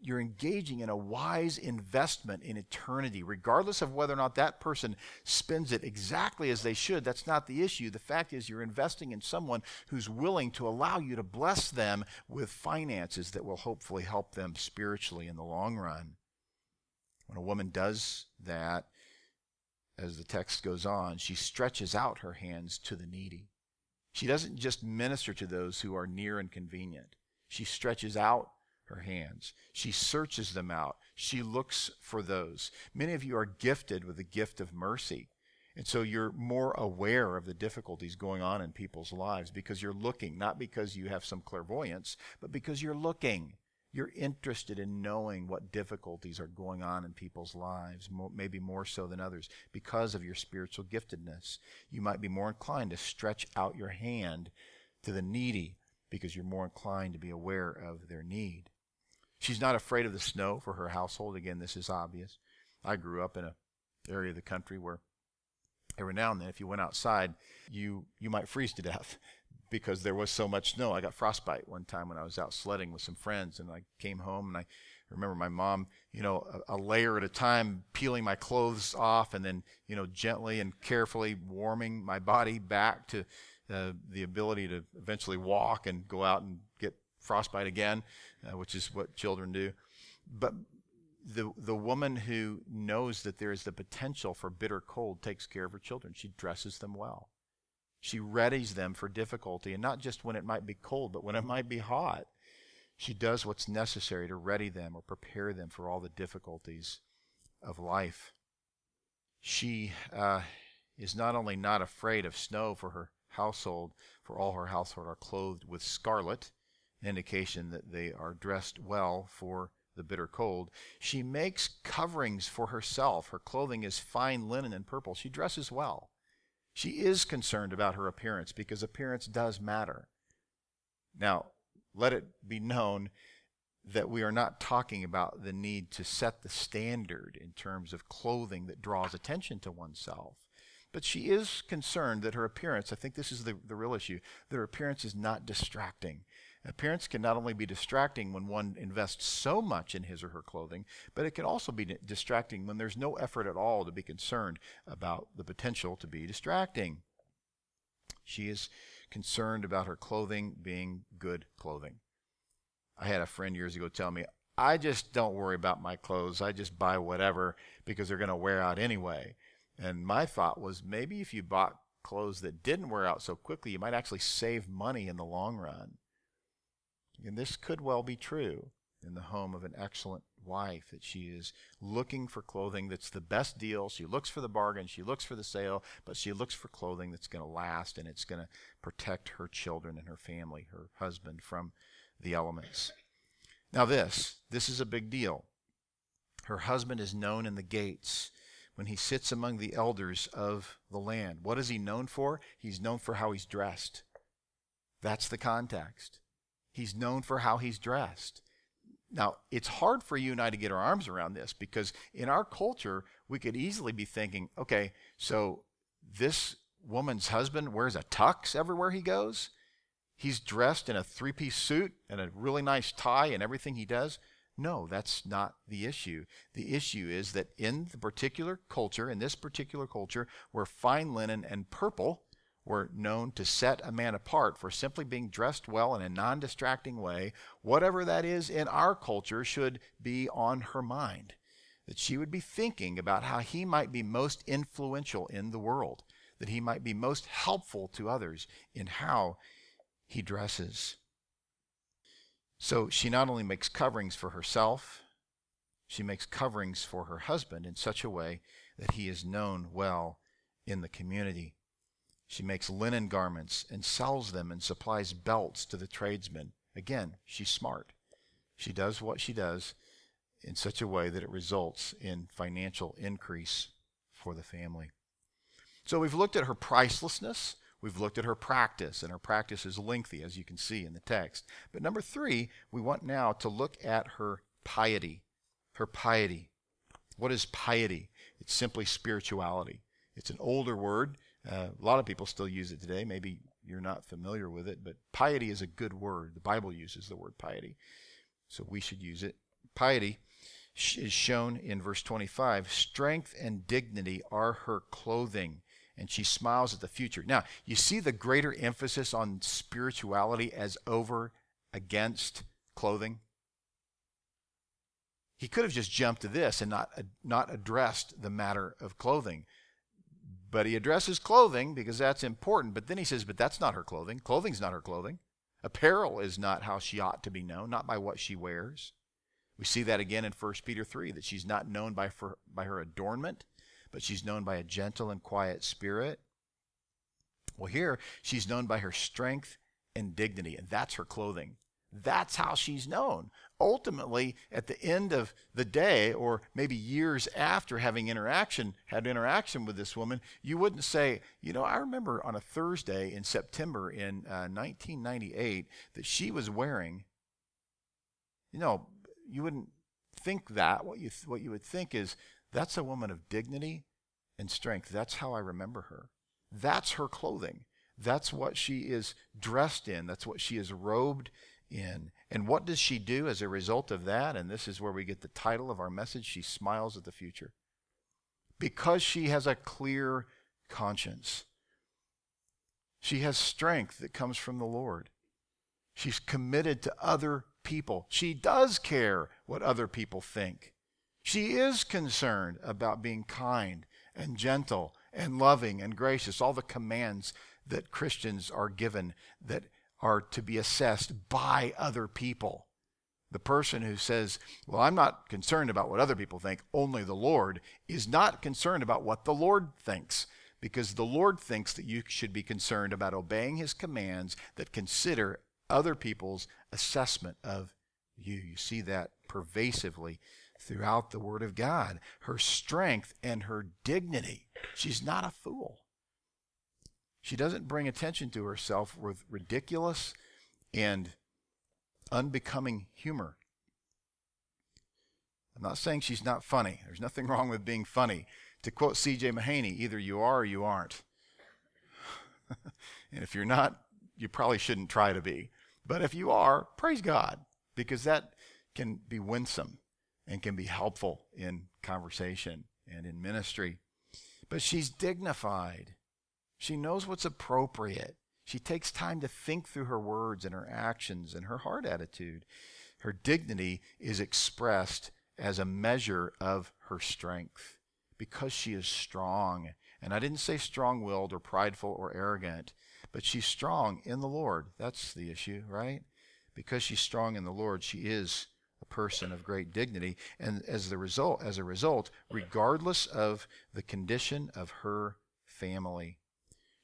you're engaging in a wise investment in eternity, regardless of whether or not that person spends it exactly as they should. That's not the issue. The fact is, you're investing in someone who's willing to allow you to bless them with finances that will hopefully help them spiritually in the long run. When a woman does that, as the text goes on, she stretches out her hands to the needy. She doesn't just minister to those who are near and convenient, she stretches out her hands. She searches them out. She looks for those. Many of you are gifted with the gift of mercy. And so you're more aware of the difficulties going on in people's lives because you're looking, not because you have some clairvoyance, but because you're looking. You're interested in knowing what difficulties are going on in people's lives, maybe more so than others, because of your spiritual giftedness. You might be more inclined to stretch out your hand to the needy because you're more inclined to be aware of their need. She's not afraid of the snow for her household. Again, this is obvious. I grew up in an area of the country where every now and then, if you went outside, you you might freeze to death because there was so much snow. I got frostbite one time when I was out sledding with some friends, and I came home and I remember my mom, you know, a, a, layer at a time, peeling my clothes off, and then you know gently and carefully warming my body back to uh, the ability to eventually walk and go out and get frostbite again, uh, which is what children do. But the the woman who knows that there is the potential for bitter cold takes care of her children. She dresses them well. She readies them for difficulty, and not just when it might be cold, but when it might be hot. She does what's necessary to ready them or prepare them for all the difficulties of life. She uh, is not only not afraid of snow for her household, for all her household are clothed with scarlet, an indication that they are dressed well for the bitter cold. She makes coverings for herself. Her clothing is fine linen and purple. She dresses well. She is concerned about her appearance because appearance does matter. Now, let it be known that we are not talking about the need to set the standard in terms of clothing that draws attention to oneself. But she is concerned that her appearance, I think this is the, the real issue, that her appearance is not distracting. Appearance can not only be distracting when one invests so much in his or her clothing, but it can also be distracting when there's no effort at all to be concerned about the potential to be distracting. She is concerned about her clothing being good clothing. I had a friend years ago tell me, I just don't worry about my clothes. I just buy whatever because they're going to wear out anyway. And my thought was maybe if you bought clothes that didn't wear out so quickly, you might actually save money in the long run. And this could well be true in the home of an excellent wife that she is looking for clothing that's the best deal. She looks for the bargain, she looks for the sale, but she looks for clothing that's going to last and it's going to protect her children and her family, her husband from the elements. Now this, this is a big deal. Her husband is known in the gates when he sits among the elders of the land. What is he known for? He's known for how he's dressed. That's the context. He's known for how he's dressed. Now, it's hard for you and I to get our arms around this because in our culture, we could easily be thinking, okay, so this woman's husband wears a tux everywhere he goes. He's dressed in a three piece suit and a really nice tie and everything he does. No, that's not the issue. The issue is that in the particular culture, in this particular culture, where fine linen and purple were known to set a man apart for simply being dressed well in a non distracting way, whatever that is in our culture should be on her mind. That she would be thinking about how he might be most influential in the world, that he might be most helpful to others in how he dresses. So she not only makes coverings for herself, she makes coverings for her husband in such a way that he is known well in the community. She makes linen garments and sells them and supplies belts to the tradesmen Again, she's smart. She does what she does in such a way that it results in financial increase for the family. So we've looked at her pricelessness. We've looked at her practice, and her practice is lengthy, as you can see in the text. But number three, we want now to look at her piety. Her piety. What is piety? It's simply spirituality. It's an older word. Uh, a lot of people still use it today. Maybe you're not familiar with it, but piety is a good word. The Bible uses the word piety, so we should use it. Piety is shown in verse 25. Strength and dignity are her clothing, and she smiles at the future. Now, you see the greater emphasis on spirituality as over against clothing? He could have just jumped to this and not, not addressed the matter of clothing. But he addresses clothing because that's important. But then he says, but that's not her clothing. Clothing's not her clothing. Apparel is not how she ought to be known, not by what she wears. We see that again in 1 Peter 3 that she's not known by, for, by her adornment, but she's known by a gentle and quiet spirit. Well, here she's known by her strength and dignity, and that's her clothing. That's how she's known. Ultimately, at the end of the day, or maybe years after having interaction, had interaction with this woman, you wouldn't say, you know, I remember on a Thursday in September in uh, 1998 that she was wearing, you know, you wouldn't think that. What you, th- what you would think is, that's a woman of dignity and strength. That's how I remember her. That's her clothing. That's what she is dressed in. That's what she is robed in. And what does she do as a result of that? And this is where we get the title of our message She Smiles at the Future. Because she has a clear conscience, she has strength that comes from the Lord. She's committed to other people. She does care what other people think. She is concerned about being kind and gentle and loving and gracious, all the commands that Christians are given that are to be assessed by other people. The person who says, Well, I'm not concerned about what other people think, only the Lord, is not concerned about what the Lord thinks, because the Lord thinks that you should be concerned about obeying his commands that consider other people's assessment of you. You see that pervasively throughout the Word of God. Her strength and her dignity. She's not a fool. She doesn't bring attention to herself with ridiculous and unbecoming humor. I'm not saying she's not funny. There's nothing wrong with being funny. To quote C.J. Mahaney, either you are or you aren't. and if you're not, you probably shouldn't try to be. But if you are, praise God, because that can be winsome and can be helpful in conversation and in ministry. But she's dignified. She knows what's appropriate. She takes time to think through her words and her actions and her heart attitude. Her dignity is expressed as a measure of her strength because she is strong. And I didn't say strong willed or prideful or arrogant, but she's strong in the Lord. That's the issue, right? Because she's strong in the Lord, she is a person of great dignity. And as the result, as a result, regardless of the condition of her family,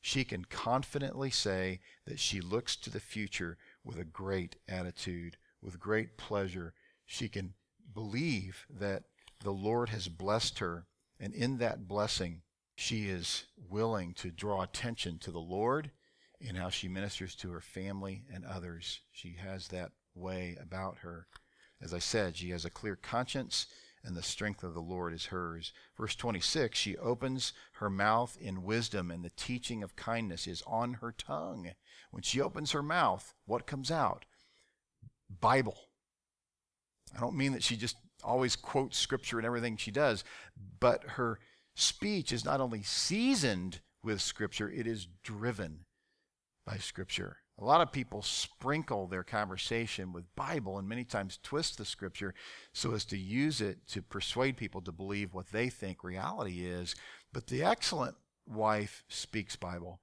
she can confidently say that she looks to the future with a great attitude, with great pleasure. She can believe that the Lord has blessed her, and in that blessing, she is willing to draw attention to the Lord in how she ministers to her family and others. She has that way about her. As I said, she has a clear conscience and the strength of the Lord is hers. Verse 26 She opens her mouth in wisdom, and the teaching of kindness is on her tongue. When she opens her mouth, what comes out? Bible. I don't mean that she just always quotes scripture in everything she does, but her speech is not only seasoned with scripture, it is driven by scripture. A lot of people sprinkle their conversation with Bible and many times twist the scripture so as to use it to persuade people to believe what they think reality is. But the excellent wife speaks Bible.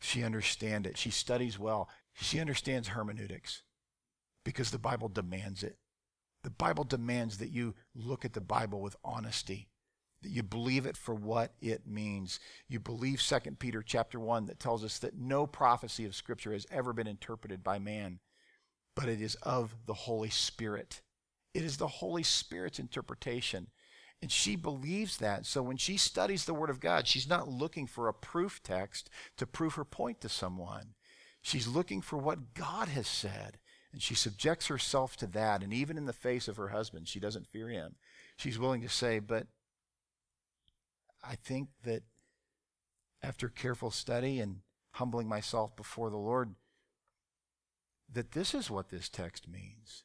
She understands it. She studies well. She understands hermeneutics because the Bible demands it. The Bible demands that you look at the Bible with honesty that you believe it for what it means. You believe 2 Peter chapter 1 that tells us that no prophecy of scripture has ever been interpreted by man, but it is of the Holy Spirit. It is the Holy Spirit's interpretation. And she believes that. So when she studies the Word of God, she's not looking for a proof text to prove her point to someone. She's looking for what God has said. And she subjects herself to that. And even in the face of her husband, she doesn't fear him. She's willing to say, But I think that after careful study and humbling myself before the Lord, that this is what this text means.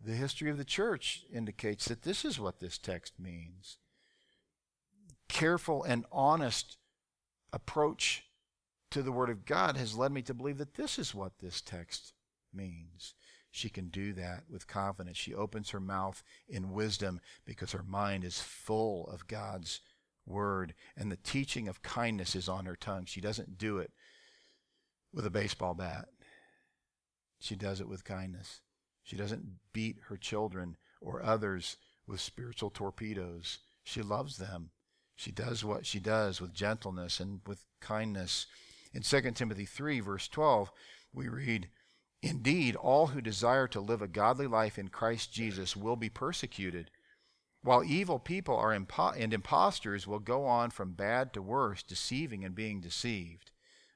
The history of the church indicates that this is what this text means. Careful and honest approach to the Word of God has led me to believe that this is what this text means. She can do that with confidence. She opens her mouth in wisdom because her mind is full of God's Word, and the teaching of kindness is on her tongue. She doesn't do it with a baseball bat. She does it with kindness. She doesn't beat her children or others with spiritual torpedoes. She loves them. She does what she does with gentleness and with kindness. In 2 Timothy 3, verse 12, we read, Indeed, all who desire to live a godly life in Christ Jesus will be persecuted, while evil people are impo- and impostors will go on from bad to worse, deceiving and being deceived.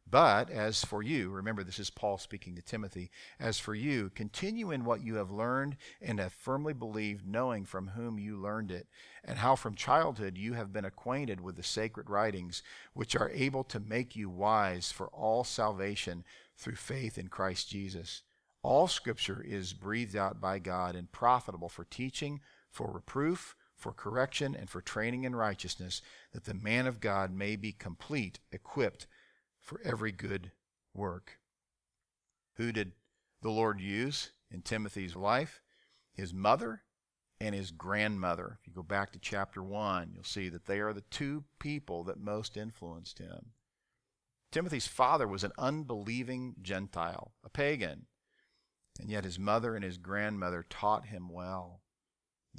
But as for you, remember this is Paul speaking to Timothy, as for you, continue in what you have learned and have firmly believed, knowing from whom you learned it, and how from childhood you have been acquainted with the sacred writings, which are able to make you wise for all salvation through faith in Christ Jesus. All scripture is breathed out by God and profitable for teaching, for reproof, for correction, and for training in righteousness, that the man of God may be complete, equipped for every good work. Who did the Lord use in Timothy's life? His mother and his grandmother. If you go back to chapter 1, you'll see that they are the two people that most influenced him. Timothy's father was an unbelieving Gentile, a pagan, and yet his mother and his grandmother taught him well.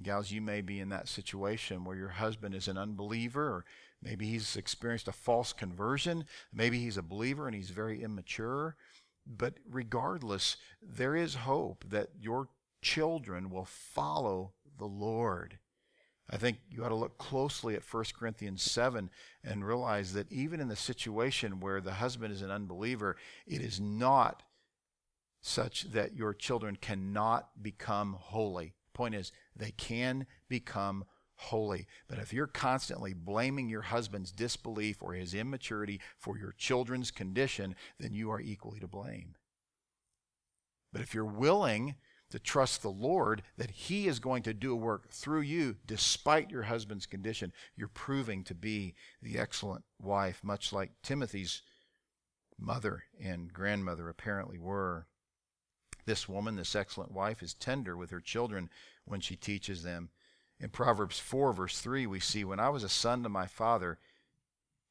Gals, you may be in that situation where your husband is an unbeliever, or maybe he's experienced a false conversion. Maybe he's a believer and he's very immature. But regardless, there is hope that your children will follow the Lord. I think you ought to look closely at 1 Corinthians 7 and realize that even in the situation where the husband is an unbeliever, it is not such that your children cannot become holy. Point is, they can become holy. But if you're constantly blaming your husband's disbelief or his immaturity for your children's condition, then you are equally to blame. But if you're willing to trust the Lord that He is going to do a work through you despite your husband's condition, you're proving to be the excellent wife, much like Timothy's mother and grandmother apparently were. This woman, this excellent wife, is tender with her children when she teaches them. In Proverbs 4, verse 3, we see, When I was a son to my father,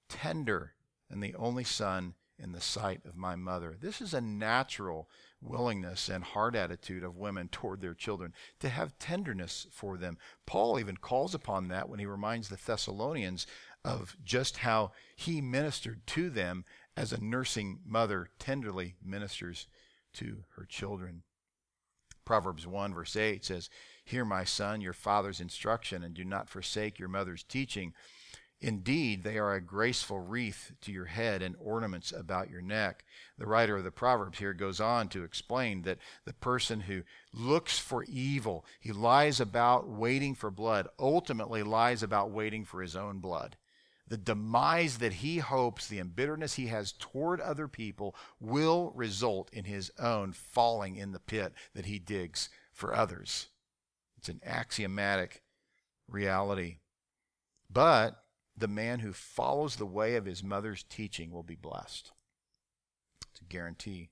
tender and the only son in the sight of my mother. This is a natural willingness and heart attitude of women toward their children to have tenderness for them. Paul even calls upon that when he reminds the Thessalonians of just how he ministered to them as a nursing mother tenderly ministers to her children. Proverbs 1, verse 8 says, Hear, my son, your father's instruction, and do not forsake your mother's teaching. Indeed, they are a graceful wreath to your head and ornaments about your neck. The writer of the Proverbs here goes on to explain that the person who looks for evil, he lies about waiting for blood, ultimately lies about waiting for his own blood the demise that he hopes, the embitterness he has toward other people, will result in his own falling in the pit that he digs for others. It's an axiomatic reality. But the man who follows the way of his mother's teaching will be blessed. It's a guarantee.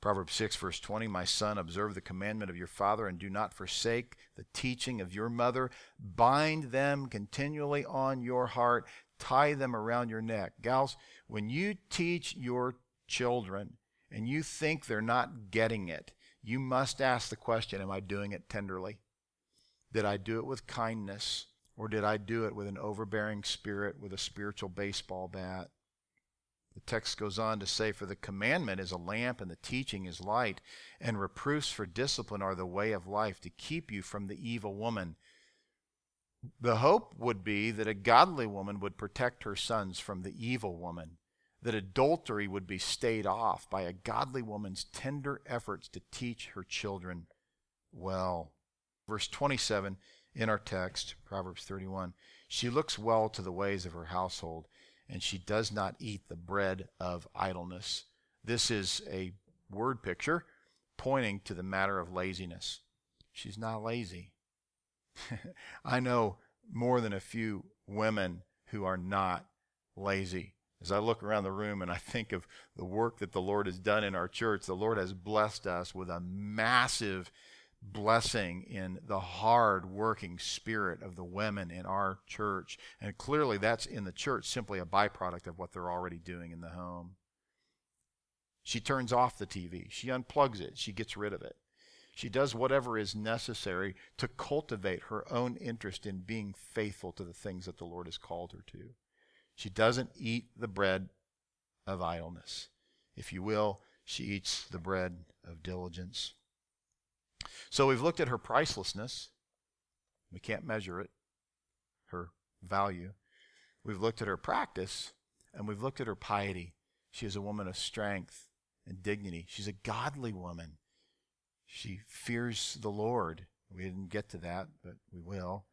Proverbs 6, verse 20 My son, observe the commandment of your father and do not forsake the teaching of your mother. Bind them continually on your heart tie them around your neck. Gals, when you teach your children and you think they're not getting it, you must ask the question Am I doing it tenderly? Did I do it with kindness? Or did I do it with an overbearing spirit, with a spiritual baseball bat? The text goes on to say, For the commandment is a lamp, and the teaching is light, and reproofs for discipline are the way of life to keep you from the evil woman. The hope would be that a godly woman would protect her sons from the evil woman, that adultery would be stayed off by a godly woman's tender efforts to teach her children well. Verse 27 in our text, Proverbs 31 She looks well to the ways of her household, and she does not eat the bread of idleness. This is a word picture pointing to the matter of laziness. She's not lazy. I know more than a few women who are not lazy. As I look around the room and I think of the work that the Lord has done in our church, the Lord has blessed us with a massive blessing in the hard working spirit of the women in our church. And clearly, that's in the church simply a byproduct of what they're already doing in the home. She turns off the TV, she unplugs it, she gets rid of it. She does whatever is necessary to cultivate her own interest in being faithful to the things that the Lord has called her to. She doesn't eat the bread of idleness. If you will, she eats the bread of diligence. So we've looked at her pricelessness. We can't measure it, her value. We've looked at her practice, and we've looked at her piety. She is a woman of strength and dignity. She's a godly woman. She fears the Lord. We didn't get to that, but we will.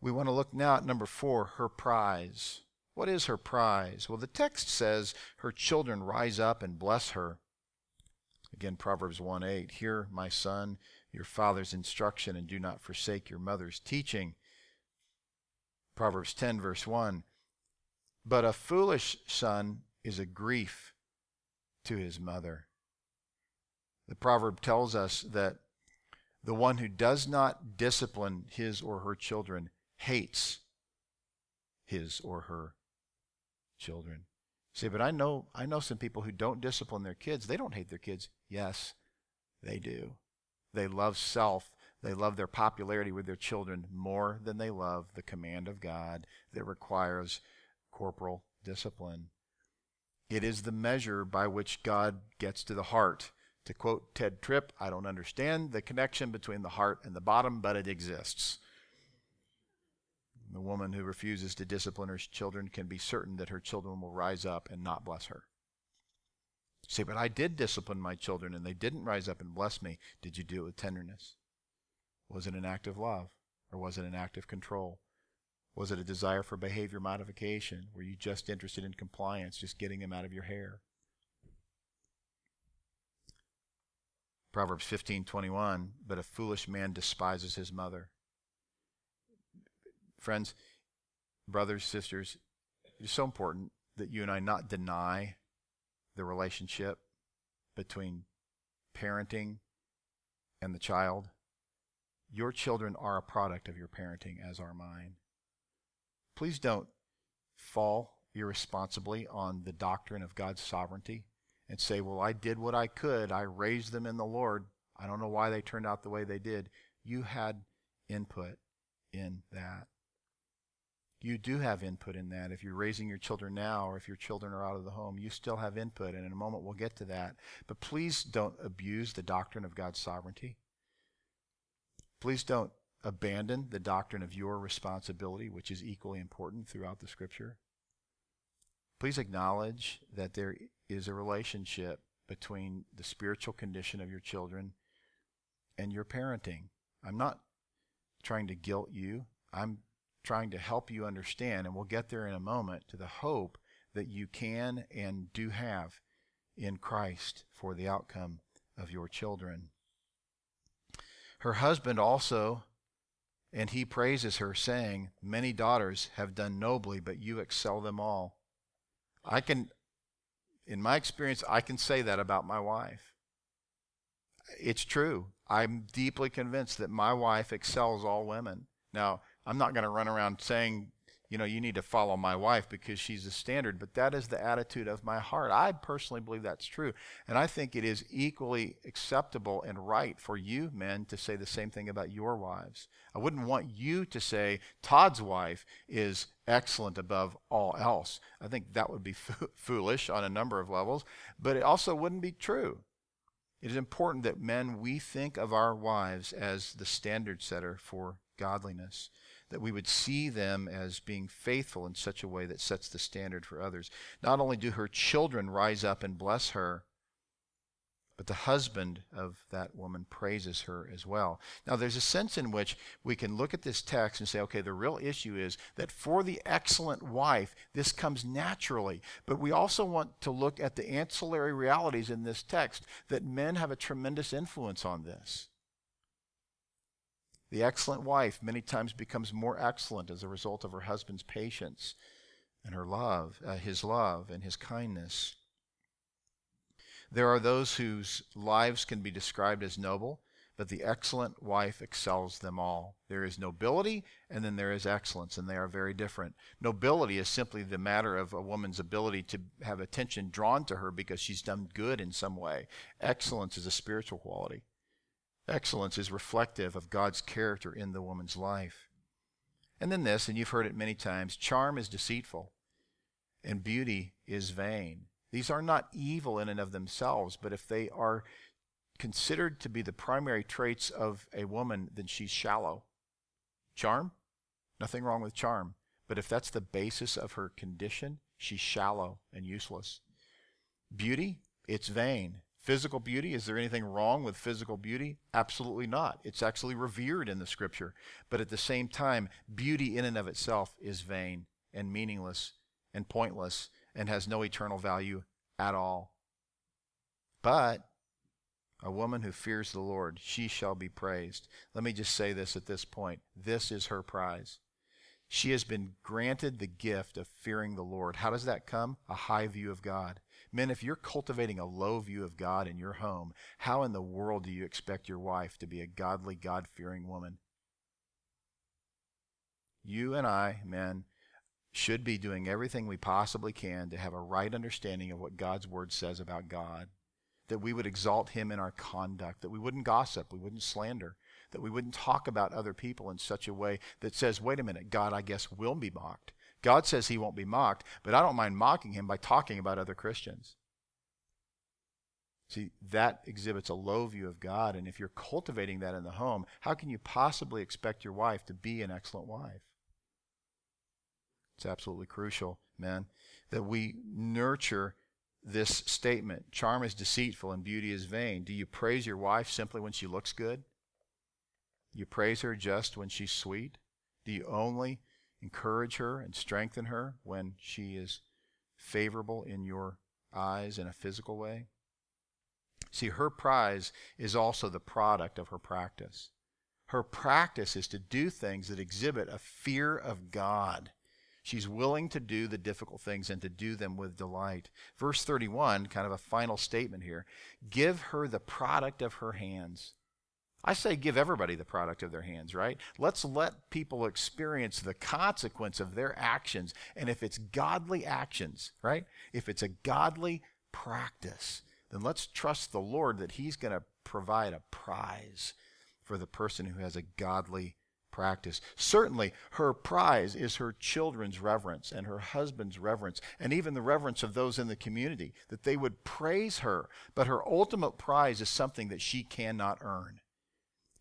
We want to look now at number four, her prize. What is her prize? Well, the text says her children rise up and bless her. Again, Proverbs 1 8. Hear, my son, your father's instruction, and do not forsake your mother's teaching. Proverbs 10, verse 1. But a foolish son is a grief to his mother. The proverb tells us that the one who does not discipline his or her children hates his or her children. say, but I know I know some people who don't discipline their kids. They don't hate their kids. Yes, they do. They love self. They love their popularity with their children more than they love the command of God that requires corporal discipline. It is the measure by which God gets to the heart to quote Tedd Tripp, I don't understand the connection between the heart and the bottom, but it exists. The woman who refuses to discipline her children can be certain that her children will rise up and not bless her. Say, but I did discipline my children and they didn't rise up and bless me. Did you do it with tenderness? Was it an act of love or was it an act of control? Was it a desire for behavior modification? Were you just interested in compliance, just getting them out of your hair? Proverbs 15:21, but a foolish man despises his mother. Friends, brothers, sisters, it's so important that you and I not deny the relationship between parenting and the child. Your children are a product of your parenting, as are mine. Please don't fall irresponsibly on the doctrine of God's sovereignty and say, Well, I did what I could. I raised them in the Lord. I don't know why they turned out the way they did. You had input in that. You do have input in that. If you're raising your children now or if your children are out of the home, you still have input. And in a moment, we'll get to that. But please don't abuse the doctrine of God's sovereignty. Please don't abandon the doctrine of your responsibility, which is equally important throughout the scripture. Please acknowledge that there is a relationship between the spiritual condition of your children and your parenting. I'm not trying to guilt you. I'm trying to help you understand, and we'll get there in a moment, to the hope that you can and do have in Christ for the outcome of your children. Her husband also, and he praises her, saying, Many daughters have done nobly, but you excel them all. I can in my experience, I can say that about my wife. It's true. I'm deeply convinced that my wife excels all women. Now, I'm not going to run around saying you know, you need to follow my wife because she's the standard, but that is the attitude of my heart. I personally believe that's true. And I think it is equally acceptable and right for you men to say the same thing about your wives. I wouldn't want you to say Todd's wife is excellent above all else. I think that would be foolish on a number of levels, but it also wouldn't be true. It is important that men, we think of our wives as the standard setter for godliness that we would see them as being faithful in such a way that sets the standard for others. Not only do her children rise up and bless her, but the husband of that woman praises her as well. Now, there's a sense in which we can look at this text and say, okay, the real issue is that for the excellent wife, this comes naturally. But we also want to look at the ancillary realities in this text that men have a tremendous influence on this. The excellent wife many times becomes more excellent as a result of her husband's patience and her love, uh, his love and his kindness. There are those whose lives can be described as noble, but the excellent wife excels them all. There is nobility and then there is excellence, and they are very different. Nobility is simply the matter of a woman's ability to have attention drawn to her because she's done good in some way. Excellence is a spiritual quality. Excellence is reflective of God's character in the woman's life. And then this, and you've heard it many times charm is deceitful, and beauty is vain. These are not evil in and of themselves, but if they are considered to be the primary traits of a woman, then she's shallow. Charm? Nothing wrong with charm. But if that's the basis of her condition, she's shallow and useless. Beauty? It's vain. Physical beauty, is there anything wrong with physical beauty? Absolutely not. It's actually revered in the scripture. But at the same time, beauty in and of itself is vain and meaningless and pointless and has no eternal value at all. But a woman who fears the Lord, she shall be praised. Let me just say this at this point. This is her prize. She has been granted the gift of fearing the Lord. How does that come? A high view of God. Men, if you're cultivating a low view of God in your home, how in the world do you expect your wife to be a godly, God fearing woman? You and I, men, should be doing everything we possibly can to have a right understanding of what God's Word says about God. That we would exalt Him in our conduct, that we wouldn't gossip, we wouldn't slander, that we wouldn't talk about other people in such a way that says, wait a minute, God, I guess, will be mocked. God says he won't be mocked, but I don't mind mocking him by talking about other Christians. See, that exhibits a low view of God, and if you're cultivating that in the home, how can you possibly expect your wife to be an excellent wife? It's absolutely crucial, man, that we nurture this statement charm is deceitful and beauty is vain. Do you praise your wife simply when she looks good? You praise her just when she's sweet? Do you only encourage her and strengthen her when she is favorable in your eyes in a physical way. See, her prize is also the product of her practice. Her practice is to do things that exhibit a fear of God. She's willing to do the difficult things and to do them with delight. Verse 31, kind of a final statement here give her the product of her hands. I say give everybody the product of their hands, right? Let's let people experience the consequence of their actions. And if it's godly actions, right? If it's a godly practice, then let's trust the Lord that He's going to provide a prize for the person who has a godly practice. Certainly, her prize is her children's reverence and her husband's reverence, and even the reverence of those in the community, that they would praise her. But her ultimate prize is something that she cannot earn.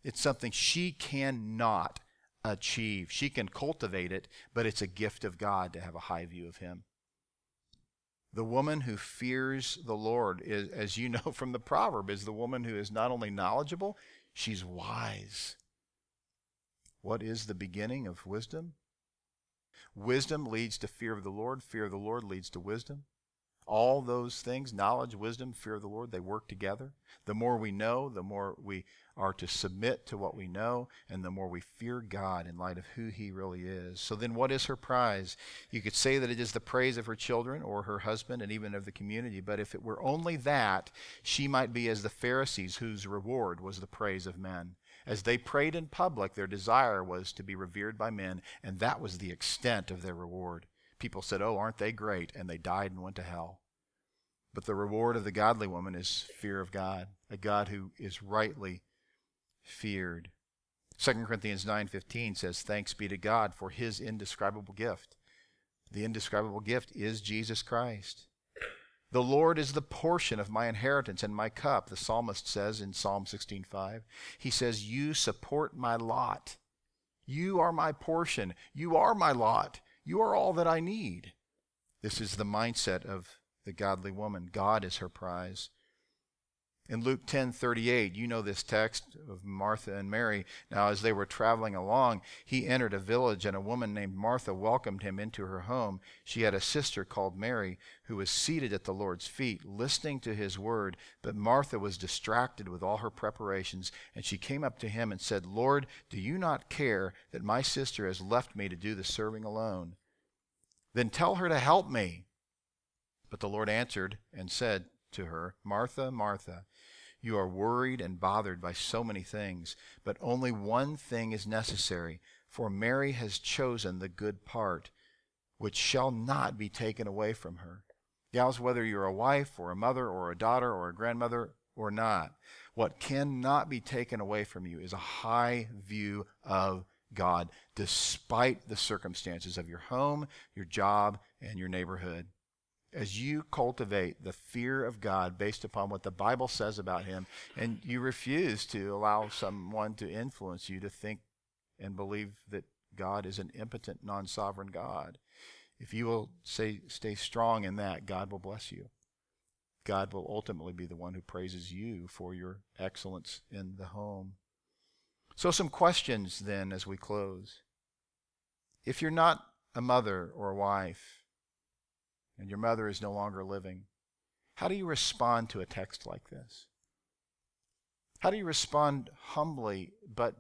It's something she cannot achieve. She can cultivate it, but it's a gift of God to have a high view of Him. The woman who fears the Lord, is, as you know from the proverb, is the woman who is not only knowledgeable, she's wise. What is the beginning of wisdom? Wisdom leads to fear of the Lord. Fear of the Lord leads to wisdom. All those things, knowledge, wisdom, fear of the Lord, they work together. The more we know, the more we are to submit to what we know, and the more we fear God in light of who He really is. So then, what is her prize? You could say that it is the praise of her children or her husband and even of the community, but if it were only that, she might be as the Pharisees, whose reward was the praise of men. As they prayed in public, their desire was to be revered by men, and that was the extent of their reward. People said, Oh, aren't they great? And they died and went to hell. But the reward of the godly woman is fear of God, a God who is rightly feared. 2 Corinthians 9:15 says, "Thanks be to God for his indescribable gift." The indescribable gift is Jesus Christ. The Lord is the portion of my inheritance and my cup, the psalmist says in Psalm 16:5. He says, "You support my lot. You are my portion. You are my lot. You are all that I need." This is the mindset of the godly woman. God is her prize. In Luke 10:38, you know this text of Martha and Mary. Now as they were traveling along, he entered a village and a woman named Martha welcomed him into her home. She had a sister called Mary who was seated at the Lord's feet listening to his word, but Martha was distracted with all her preparations, and she came up to him and said, "Lord, do you not care that my sister has left me to do the serving alone? Then tell her to help me." But the Lord answered and said to her, "Martha, Martha, you are worried and bothered by so many things, but only one thing is necessary. For Mary has chosen the good part, which shall not be taken away from her. Gals, whether you're a wife or a mother or a daughter or a grandmother or not, what cannot be taken away from you is a high view of God, despite the circumstances of your home, your job, and your neighborhood as you cultivate the fear of God based upon what the Bible says about Him, and you refuse to allow someone to influence you to think and believe that God is an impotent, non sovereign God, if you will say, stay strong in that, God will bless you. God will ultimately be the one who praises you for your excellence in the home. So, some questions then as we close. If you're not a mother or a wife, and your mother is no longer living, how do you respond to a text like this? How do you respond humbly but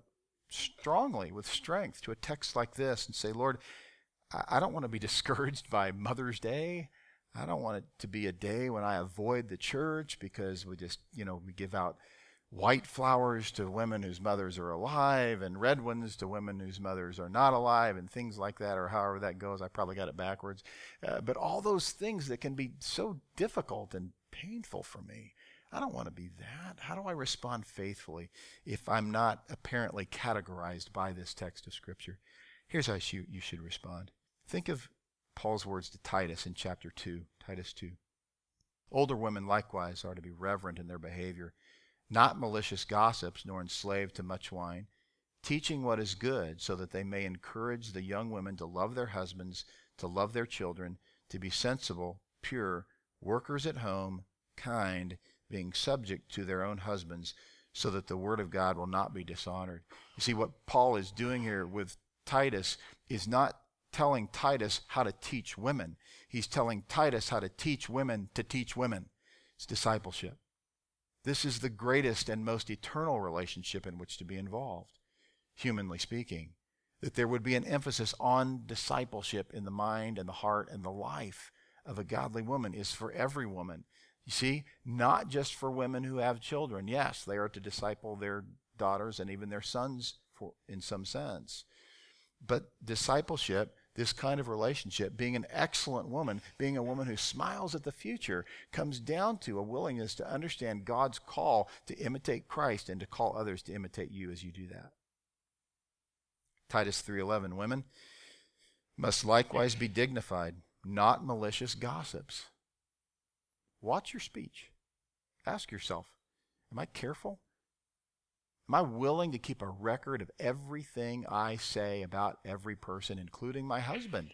strongly with strength to a text like this and say, Lord, I don't want to be discouraged by Mother's Day. I don't want it to be a day when I avoid the church because we just, you know, we give out white flowers to women whose mothers are alive and red ones to women whose mothers are not alive and things like that or however that goes. I probably got it backwards. Uh, but all those things that can be so difficult and painful for me i don't want to be that. How do i respond faithfully if i'm not apparently categorized by this text of scripture? Here's how you, should respond. Think of paul's words to titus in chapter 2 titus 2 older women likewise are to be reverent in their behavior not malicious gossips, nor enslaved to much wine, teaching what is good, so that they may encourage the young women to love their husbands, to love their children, to be sensible, pure, workers at home, kind, being subject to their own husbands, so that the word of God will not be dishonored. You see, what Paul is doing here with Titus is not telling Titus how to teach women. He's telling Titus how to teach women to teach women. It's discipleship. This is the greatest and most eternal relationship in which to be involved, humanly speaking. That there would be an emphasis on discipleship in the mind and the heart and the life of a godly woman is for every woman. You see, not just for women who have children. Yes, they are to disciple their daughters and even their sons for, in some sense. But discipleship this kind of relationship, being an excellent woman, being a woman who smiles at the future, comes down to a willingness to understand God's call to imitate Christ and to call others to imitate you as you do that. Titus 3:11 Women must likewise be dignified, not malicious gossips. Watch your speech. Ask yourself, am I careful? Am I willing to keep a record of everything I say about every person, including my husband,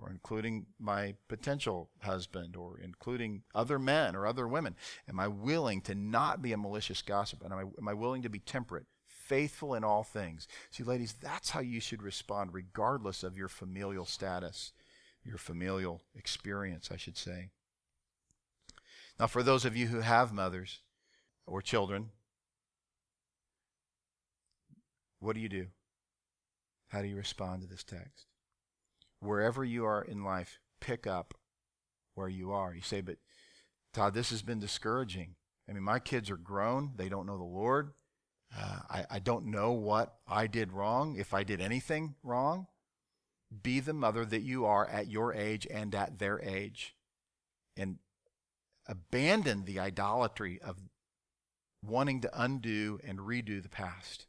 or including my potential husband, or including other men or other women? Am I willing to not be a malicious gossip? And am I, am I willing to be temperate, faithful in all things? See, ladies, that's how you should respond, regardless of your familial status, your familial experience, I should say. Now, for those of you who have mothers or children, what do you do? How do you respond to this text? Wherever you are in life, pick up where you are. You say, but Todd, this has been discouraging. I mean, my kids are grown. They don't know the Lord. Uh, I, I don't know what I did wrong, if I did anything wrong. Be the mother that you are at your age and at their age. And abandon the idolatry of wanting to undo and redo the past,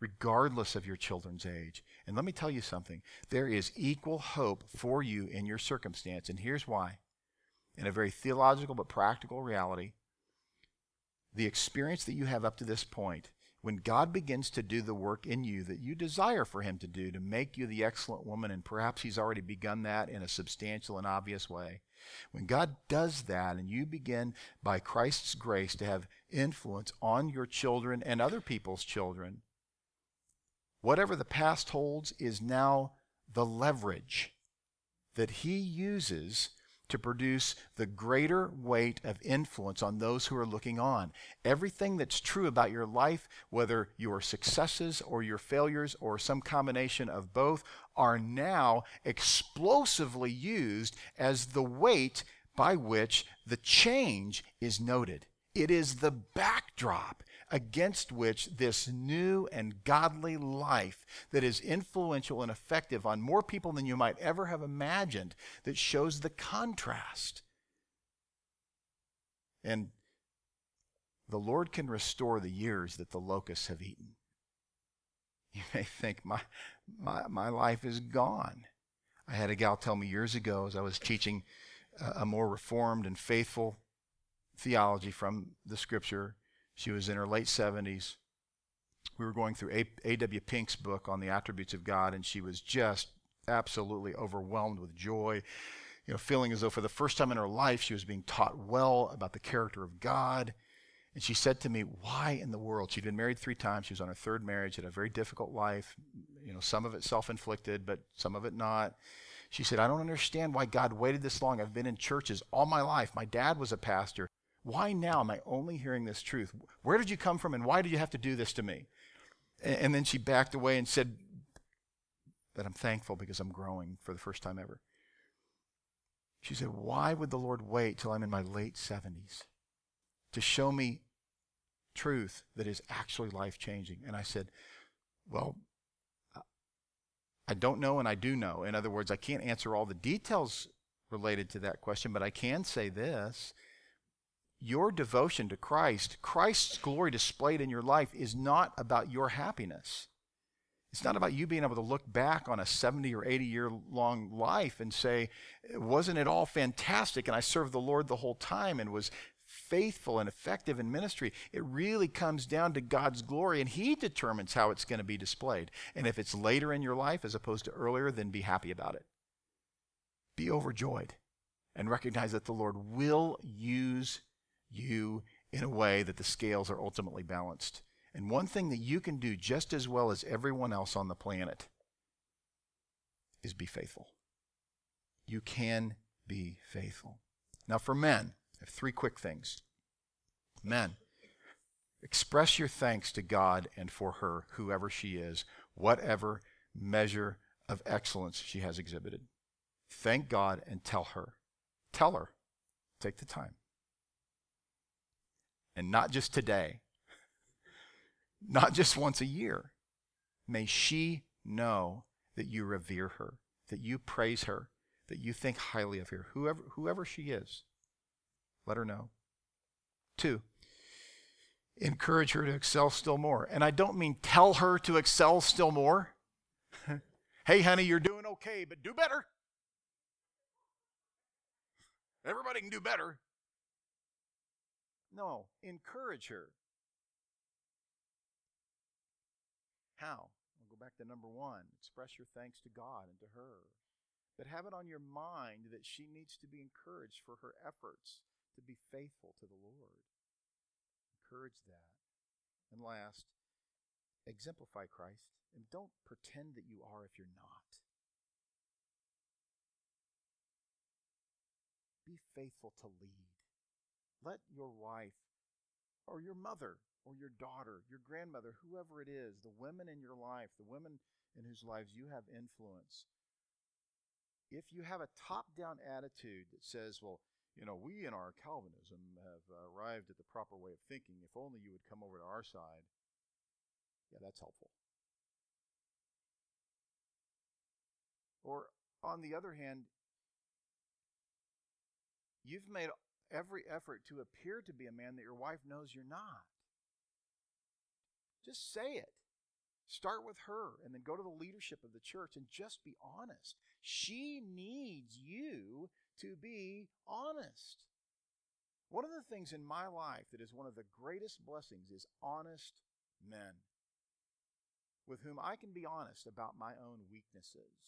regardless of your children's age. And let me tell you something there is equal hope for you in your circumstance. And here's why. In a very theological but practical reality, the experience that you have up to this point when God begins to do the work in you that you desire for Him to do to make you the excellent woman, and perhaps He's already begun that in a substantial and obvious way, when God does that and you begin by Christ's grace to have influence on your children and other people's children, whatever the past holds is now the leverage that He uses to produce the greater weight of influence on those who are looking on. Everything that's true about your life, whether your successes or your failures or some combination of both, are now explosively used as the weight by which the change is noted. It is the backdrop against which this new and godly life that is influential and effective on more people than you might ever have imagined that shows the contrast. And the Lord can restore the years that the locusts have eaten. You may think, my, my, my life is gone. I had a gal tell me years ago as I was teaching a, a more reformed and faithful theology from the scripture she was in her late 70s. We were going through A.W. Pink's book on the attributes of God, and she was just absolutely overwhelmed with joy, you know, feeling as though for the first time in her life she was being taught well about the character of God. And she said to me, Why in the world? She'd been married three times. She was on her third marriage, had a very difficult life, you know, some of it self inflicted, but some of it not. She said, I don't understand why God waited this long. I've been in churches all my life. My dad was a pastor. Why now am I only hearing this truth? Where did you come from and why did you have to do this to me? And, and then she backed away and said that I'm thankful because I'm growing for the first time ever. She said, Why would the Lord wait till I'm in my late 70s to show me truth that is actually life changing? And I said, Well, I don't know and I do know. In other words, I can't answer all the details related to that question, but I can say this your devotion to Christ, Christ's glory displayed in your life, is not about your happiness. It's not about you being able to look back on a 70 or 80 year long life and say, wasn't it all fantastic? And I served the Lord the whole time and was faithful and effective in ministry. It really comes down to God's glory, and He determines how it's going to be displayed. And if it's later in your life as opposed to earlier, then be happy about it. Be overjoyed and recognize that the Lord will use you in a way that the scales are ultimately balanced. And one thing that you can do just as well as everyone else on the planet is be faithful. You can be faithful. Now, for men, I have three quick things. Men, express your thanks to God and for her, whoever she is, whatever measure of excellence she has exhibited. Thank God and tell her. Tell her. Take the time and not just today, not just once a year. May she know that you revere her, that you praise her, that you think highly of her, whoever, whoever she is. Let her know. Two, encourage her to excel still more. And I don't mean tell her to excel still more. hey, honey, you're doing okay, but do better. Everybody can do better. No, encourage her. How? We'll go back to number one. Express your thanks to God and to her. But have it on your mind that she needs to be encouraged for her efforts to be faithful to the Lord. Encourage that. And last, exemplify Christ and don't pretend that you are if you're not. Be faithful to lead. Let your wife or your mother or your daughter, your grandmother, whoever it is, the women in your life, the women in whose lives you have influence, if you have a top down attitude that says, well, you know, we in our Calvinism have uh, arrived at the proper way of thinking, if only you would come over to our side, Yeah, that's helpful. Or on the other hand, you've made every effort to appear to be a man that your wife knows you're not. Just say it. Start with her and then go to the leadership of the church and just be honest. She needs you to be honest. One of the things in my life that is one of the greatest blessings is honest men with whom I can be honest about my own weaknesses.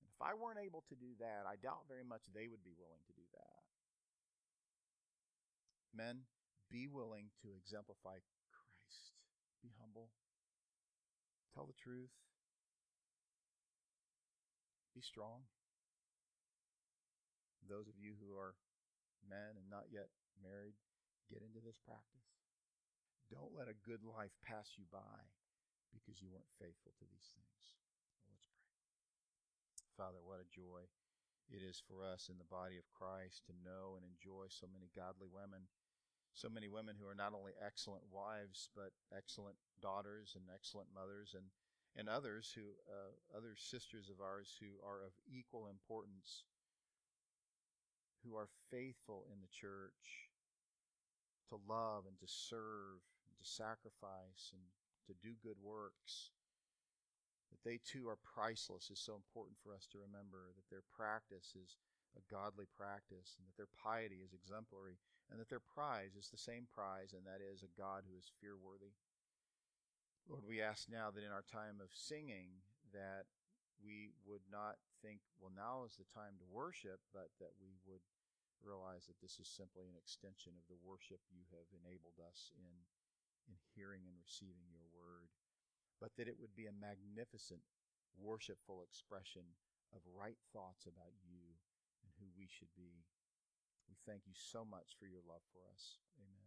And if I weren't able to do that, I doubt very much they would be willing to do that. Men, be willing to exemplify Christ. Be humble. Tell the truth. Be strong. Those of you who are men and not yet married, get into this practice. Don't let a good life pass you by because you weren't faithful to these things. Well, let's pray. Father, what a joy it is for us in the body of Christ to know and enjoy so many godly women, so many women who are not only excellent wives, but excellent daughters and excellent mothers, and, and others who, uh, other sisters of ours who are of equal importance, who are faithful in the church to love and to serve and to sacrifice and to do good works that they too are priceless. Is so important for us to remember that their practice is a godly practice and that their piety is exemplary and that their prize is the same prize and that is a God who is fear worthy. Lord, we ask now that in our time of singing that we would not think, well, now is the time to worship, but that we would realize that this is simply an extension of the worship you have enabled us in, in hearing and receiving your word but that it would be a magnificent, worshipful expression of right thoughts about you should be. We thank you so much for your love for us. Amen.